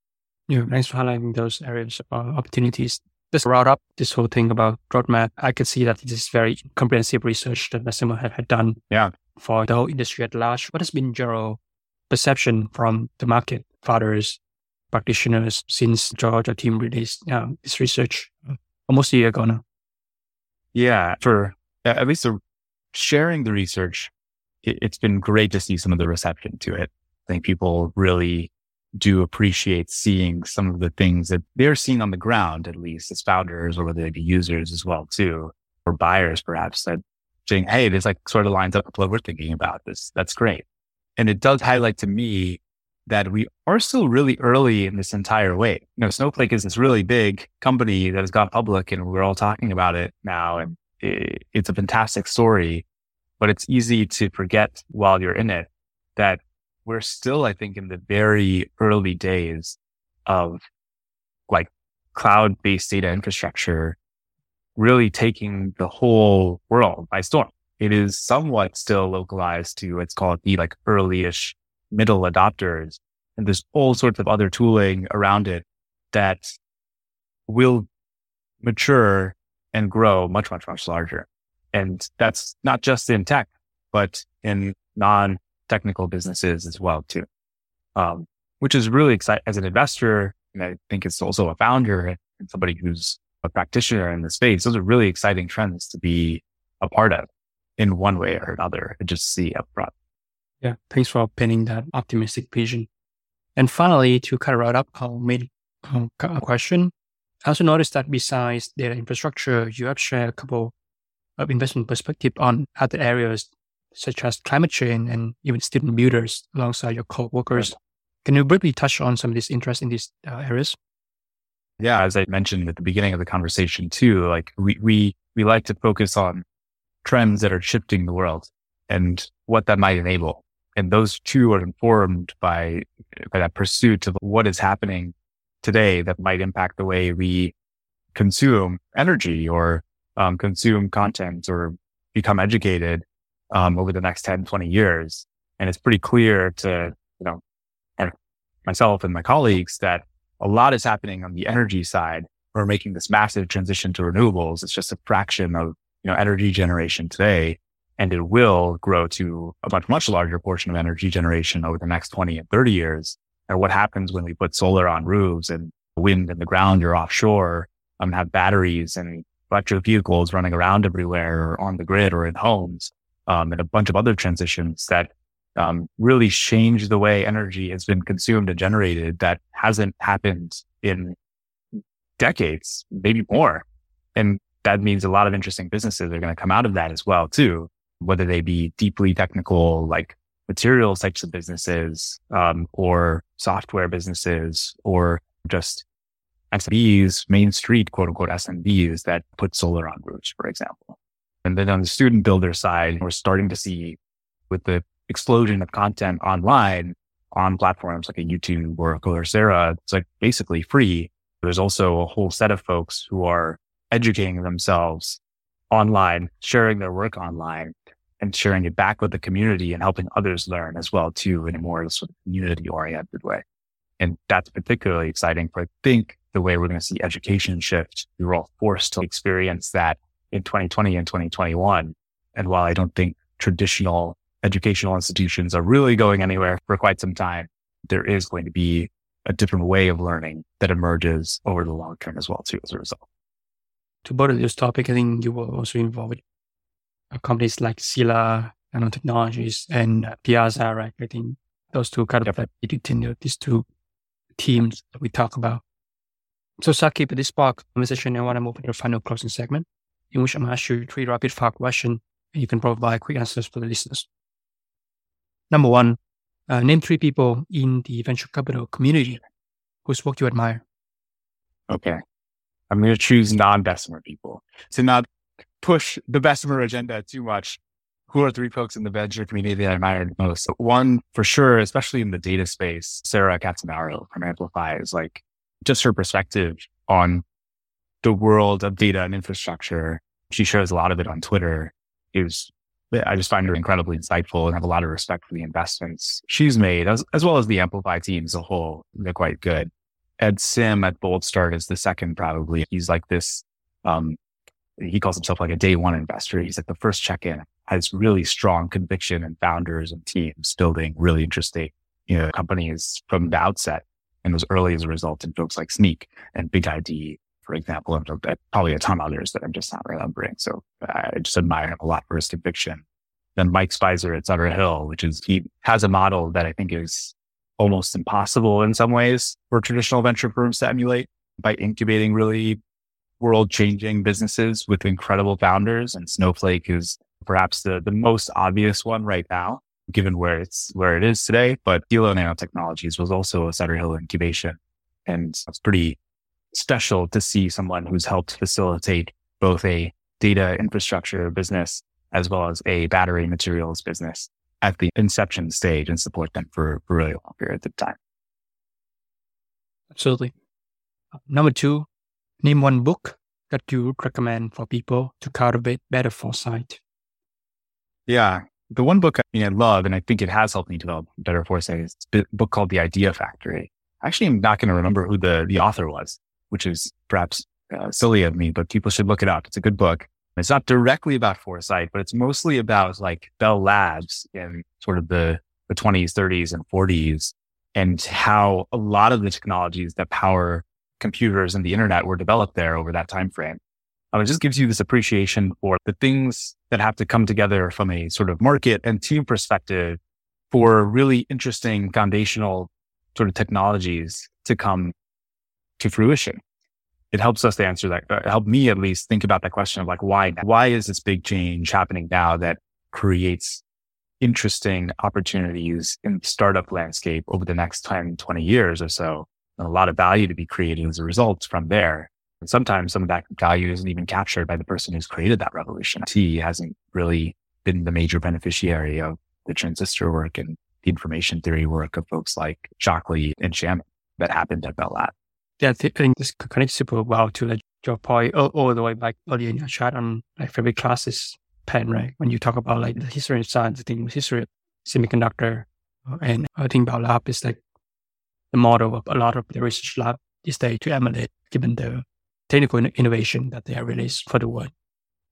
Yeah, thanks for highlighting those areas of uh, opportunities. Just brought up this whole thing about roadmap. I could see that this is very comprehensive research that Bessemer had, had done. Yeah for the whole industry at large, what has been general perception from the market fathers, practitioners since Georgia team released uh, this research almost a year ago now? Yeah, for at least sharing the research, it, it's been great to see some of the reception to it. I think people really do appreciate seeing some of the things that they're seeing on the ground, at least as founders or whether they be users as well too, or buyers perhaps that saying, Hey, this like sort of lines up with what we're thinking about this. That's great. And it does highlight to me that we are still really early in this entire way. You know, Snowflake is this really big company that has gone public and we're all talking about it now. And it, it's a fantastic story, but it's easy to forget while you're in it that we're still, I think, in the very early days of like cloud based data infrastructure really taking the whole world by storm. It is somewhat still localized to, let's the like early-ish middle adopters. And there's all sorts of other tooling around it that will mature and grow much, much, much larger. And that's not just in tech, but in non technical businesses as well, too. Um, which is really exciting as an investor. And I think it's also a founder and somebody who's a practitioner in the space, those are really exciting trends to be a part of in one way or another and just see upfront. Yeah. Thanks for painting that optimistic vision. And finally, to kind of wrap up our main um, question, I also noticed that besides data infrastructure, you have shared a couple of investment perspective on other areas such as climate change and even student builders alongside your co-workers. Right. Can you briefly touch on some of this interest in these uh, areas? Yeah, as I mentioned at the beginning of the conversation too, like we we we like to focus on trends that are shifting the world and what that might enable. And those two are informed by, by that pursuit of what is happening today that might impact the way we consume energy or um, consume content or become educated um, over the next 10, 20 years. And it's pretty clear to, you know, myself and my colleagues that a lot is happening on the energy side. We're making this massive transition to renewables. It's just a fraction of, you know, energy generation today. And it will grow to a much, much larger portion of energy generation over the next 20 and 30 years. And what happens when we put solar on roofs and wind in the ground or offshore, um, have batteries and electric vehicles running around everywhere or on the grid or in homes, um, and a bunch of other transitions that um, really change the way energy has been consumed and generated that hasn't happened in decades, maybe more. And that means a lot of interesting businesses are going to come out of that as well, too, whether they be deeply technical, like materials types of businesses, um, or software businesses, or just SMBs, main street, quote unquote, SMBs that put solar on roofs, for example. And then on the student builder side, we're starting to see with the explosion of content online on platforms like a YouTube or a Coursera. It's like basically free. There's also a whole set of folks who are educating themselves online, sharing their work online and sharing it back with the community and helping others learn as well too in a more sort of community oriented way. And that's particularly exciting for I think the way we're going to see education shift. We were all forced to experience that in 2020 and 2021. And while I don't think traditional educational institutions are really going anywhere for quite some time, there is going to be a different way of learning that emerges over the long term as well too as a result. To both this topic, I think you were also involved with companies like Sila Nanotechnologies and uh, Piazza, right? I think those two kind of like editing these two teams that we talk about. So Sakib, at this part conversation, I want to move to the final closing segment in which I'm going to ask you three rapid fire questions and you can provide quick answers for the listeners. Number one, uh, name three people in the venture capital community whose work you admire. Okay. I'm going to choose non-Bessemer people to not push the Bessemer agenda too much. Who are three folks in the venture community that I admire the most? One, for sure, especially in the data space, Sarah Catanzaro from Amplify is like just her perspective on the world of data and infrastructure. She shares a lot of it on Twitter. Is I just find her incredibly insightful and have a lot of respect for the investments she's made, as, as well as the Amplify team as a whole. They're quite good. Ed Sim at Boldstart is the second, probably. He's like this, um, he calls himself like a day one investor. He's like the first check in, has really strong conviction and founders and teams building really interesting, you know, companies from the outset and was early as a result in folks like Snyk and BigID for example, and probably a ton of others that I'm just not remembering. So I just admire him a lot for his conviction. Then Mike Speiser at Sutter Hill, which is, he has a model that I think is almost impossible in some ways for traditional venture firms to emulate by incubating really world changing businesses with incredible founders. And Snowflake is perhaps the, the most obvious one right now, given where it's, where it is today. But Sila Nanotechnologies was also a Sutter Hill incubation. And it's pretty special to see someone who's helped facilitate both a data infrastructure business as well as a battery materials business at the inception stage and support them for, for really long periods of time. Absolutely. Number two, name one book that you would recommend for people to cultivate better foresight. Yeah. The one book I, mean, I love, and I think it has helped me develop better foresight, is a book called The Idea Factory. Actually, I'm not going to remember who the, the author was which is perhaps uh, silly of me, but people should look it up. It's a good book. It's not directly about foresight, but it's mostly about like Bell Labs in sort of the, the 20s, 30s, and 40s, and how a lot of the technologies that power computers and the internet were developed there over that time frame. Um, it just gives you this appreciation for the things that have to come together from a sort of market and team perspective for really interesting foundational sort of technologies to come to fruition. It helps us to answer that, uh, help me at least think about that question of like, why, why is this big change happening now that creates interesting opportunities in the startup landscape over the next 10, 20 years or so? And a lot of value to be created as a result from there. And sometimes some of that value isn't even captured by the person who's created that revolution. T hasn't really been the major beneficiary of the transistor work and the information theory work of folks like Shockley and Shannon that happened at Bell Lab yeah, I think this connects super well to like your point all, all the way back earlier in your chat on like favorite classes pen, right? When you talk about like the history of science, I think history of semiconductor uh, and I think Bell Lab is like the model of a lot of the research lab these days to emulate given the technical innovation that they have released for the world.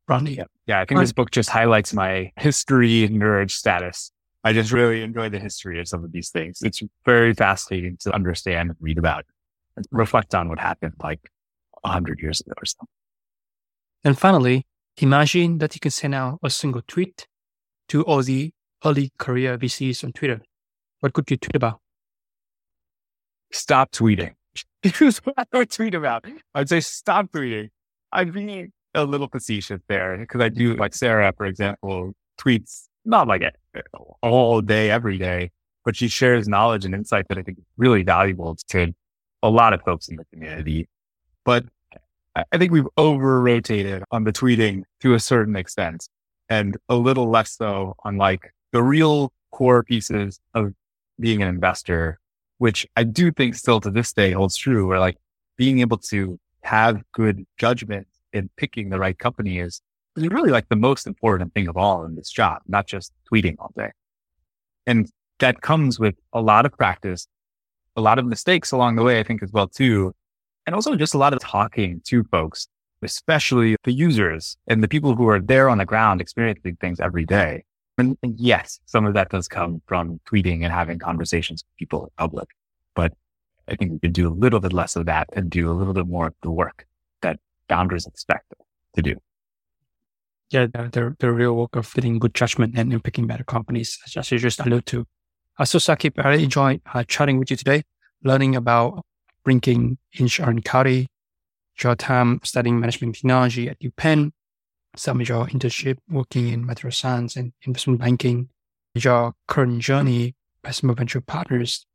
Broadly. Yeah. yeah, I think this book just highlights my history nerd status. I just really enjoy the history of some of these things. It's very fascinating to understand and read about reflect on what happened like a hundred years ago or so. And finally, imagine that you can send out a single tweet to all the early career VCs on Twitter. What could you tweet about? Stop tweeting. [LAUGHS] Here's what I would tweet about. I'd say stop tweeting. I'd be a little facetious there because I do like Sarah, for example, tweets not like it all day, every day, but she shares knowledge and insight that I think is really valuable to a lot of folks in the community. But I think we've over rotated on the tweeting to a certain extent and a little less so on like the real core pieces of being an investor, which I do think still to this day holds true where like being able to have good judgment in picking the right company is, is really like the most important thing of all in this job, not just tweeting all day. And that comes with a lot of practice, a lot of mistakes along the way, I think as well too. And also just a lot of talking to folks, especially the users and the people who are there on the ground experiencing things every day. And, and yes, some of that does come from tweeting and having conversations with people in public, but I think we can do a little bit less of that and do a little bit more of the work that founders expect to do. Yeah, the, the, real work of fitting good judgment and, picking better companies, as you just alluded to. Uh, so, I really enjoyed uh, chatting with you today, learning about bringing in Sharon your time studying management technology at UPenn, some of your internship working in material science and investment banking, your current journey as some venture partners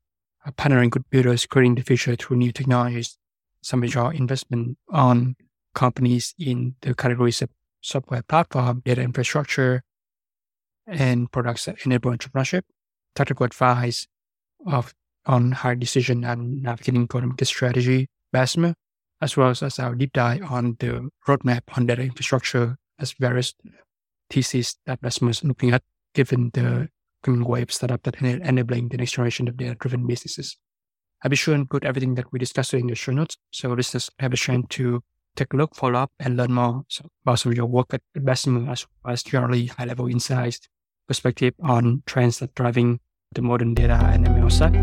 partnering with builders, creating the future through new technologies. Some of your investment on companies in the categories of software platform, data infrastructure, and products that enable entrepreneurship, technical advice of on hard decision and navigating economic strategy, Bessemer, as well as our deep dive on the roadmap on data infrastructure as various theses that Bessemer is looking at given the coming wave startup that enabling the next generation of data-driven businesses. I'll be sure and put everything that we discussed in the show notes so listeners have a chance to take a look, follow up, and learn more about some of your work at Bessemer as well as generally high-level insights, perspective on trends that are driving the modern data and ML side.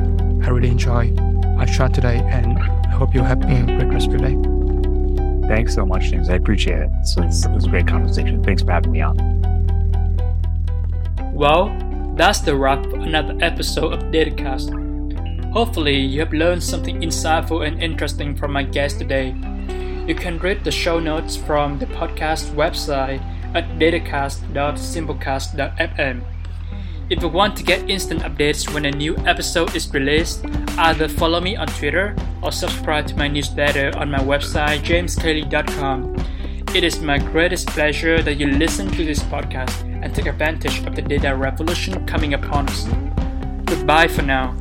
I really enjoy our chat today, and I hope you have a great rest of your day. Thanks so much, James. I appreciate it. So it was a great conversation. Thanks for having me on. Well, that's the wrap for another episode of Datacast. Hopefully, you have learned something insightful and interesting from my guest today. You can read the show notes from the podcast website at datacast.simplecast.fm. If you want to get instant updates when a new episode is released, either follow me on Twitter or subscribe to my newsletter on my website jameskle.com. It is my greatest pleasure that you listen to this podcast and take advantage of the data revolution coming upon us. Goodbye for now.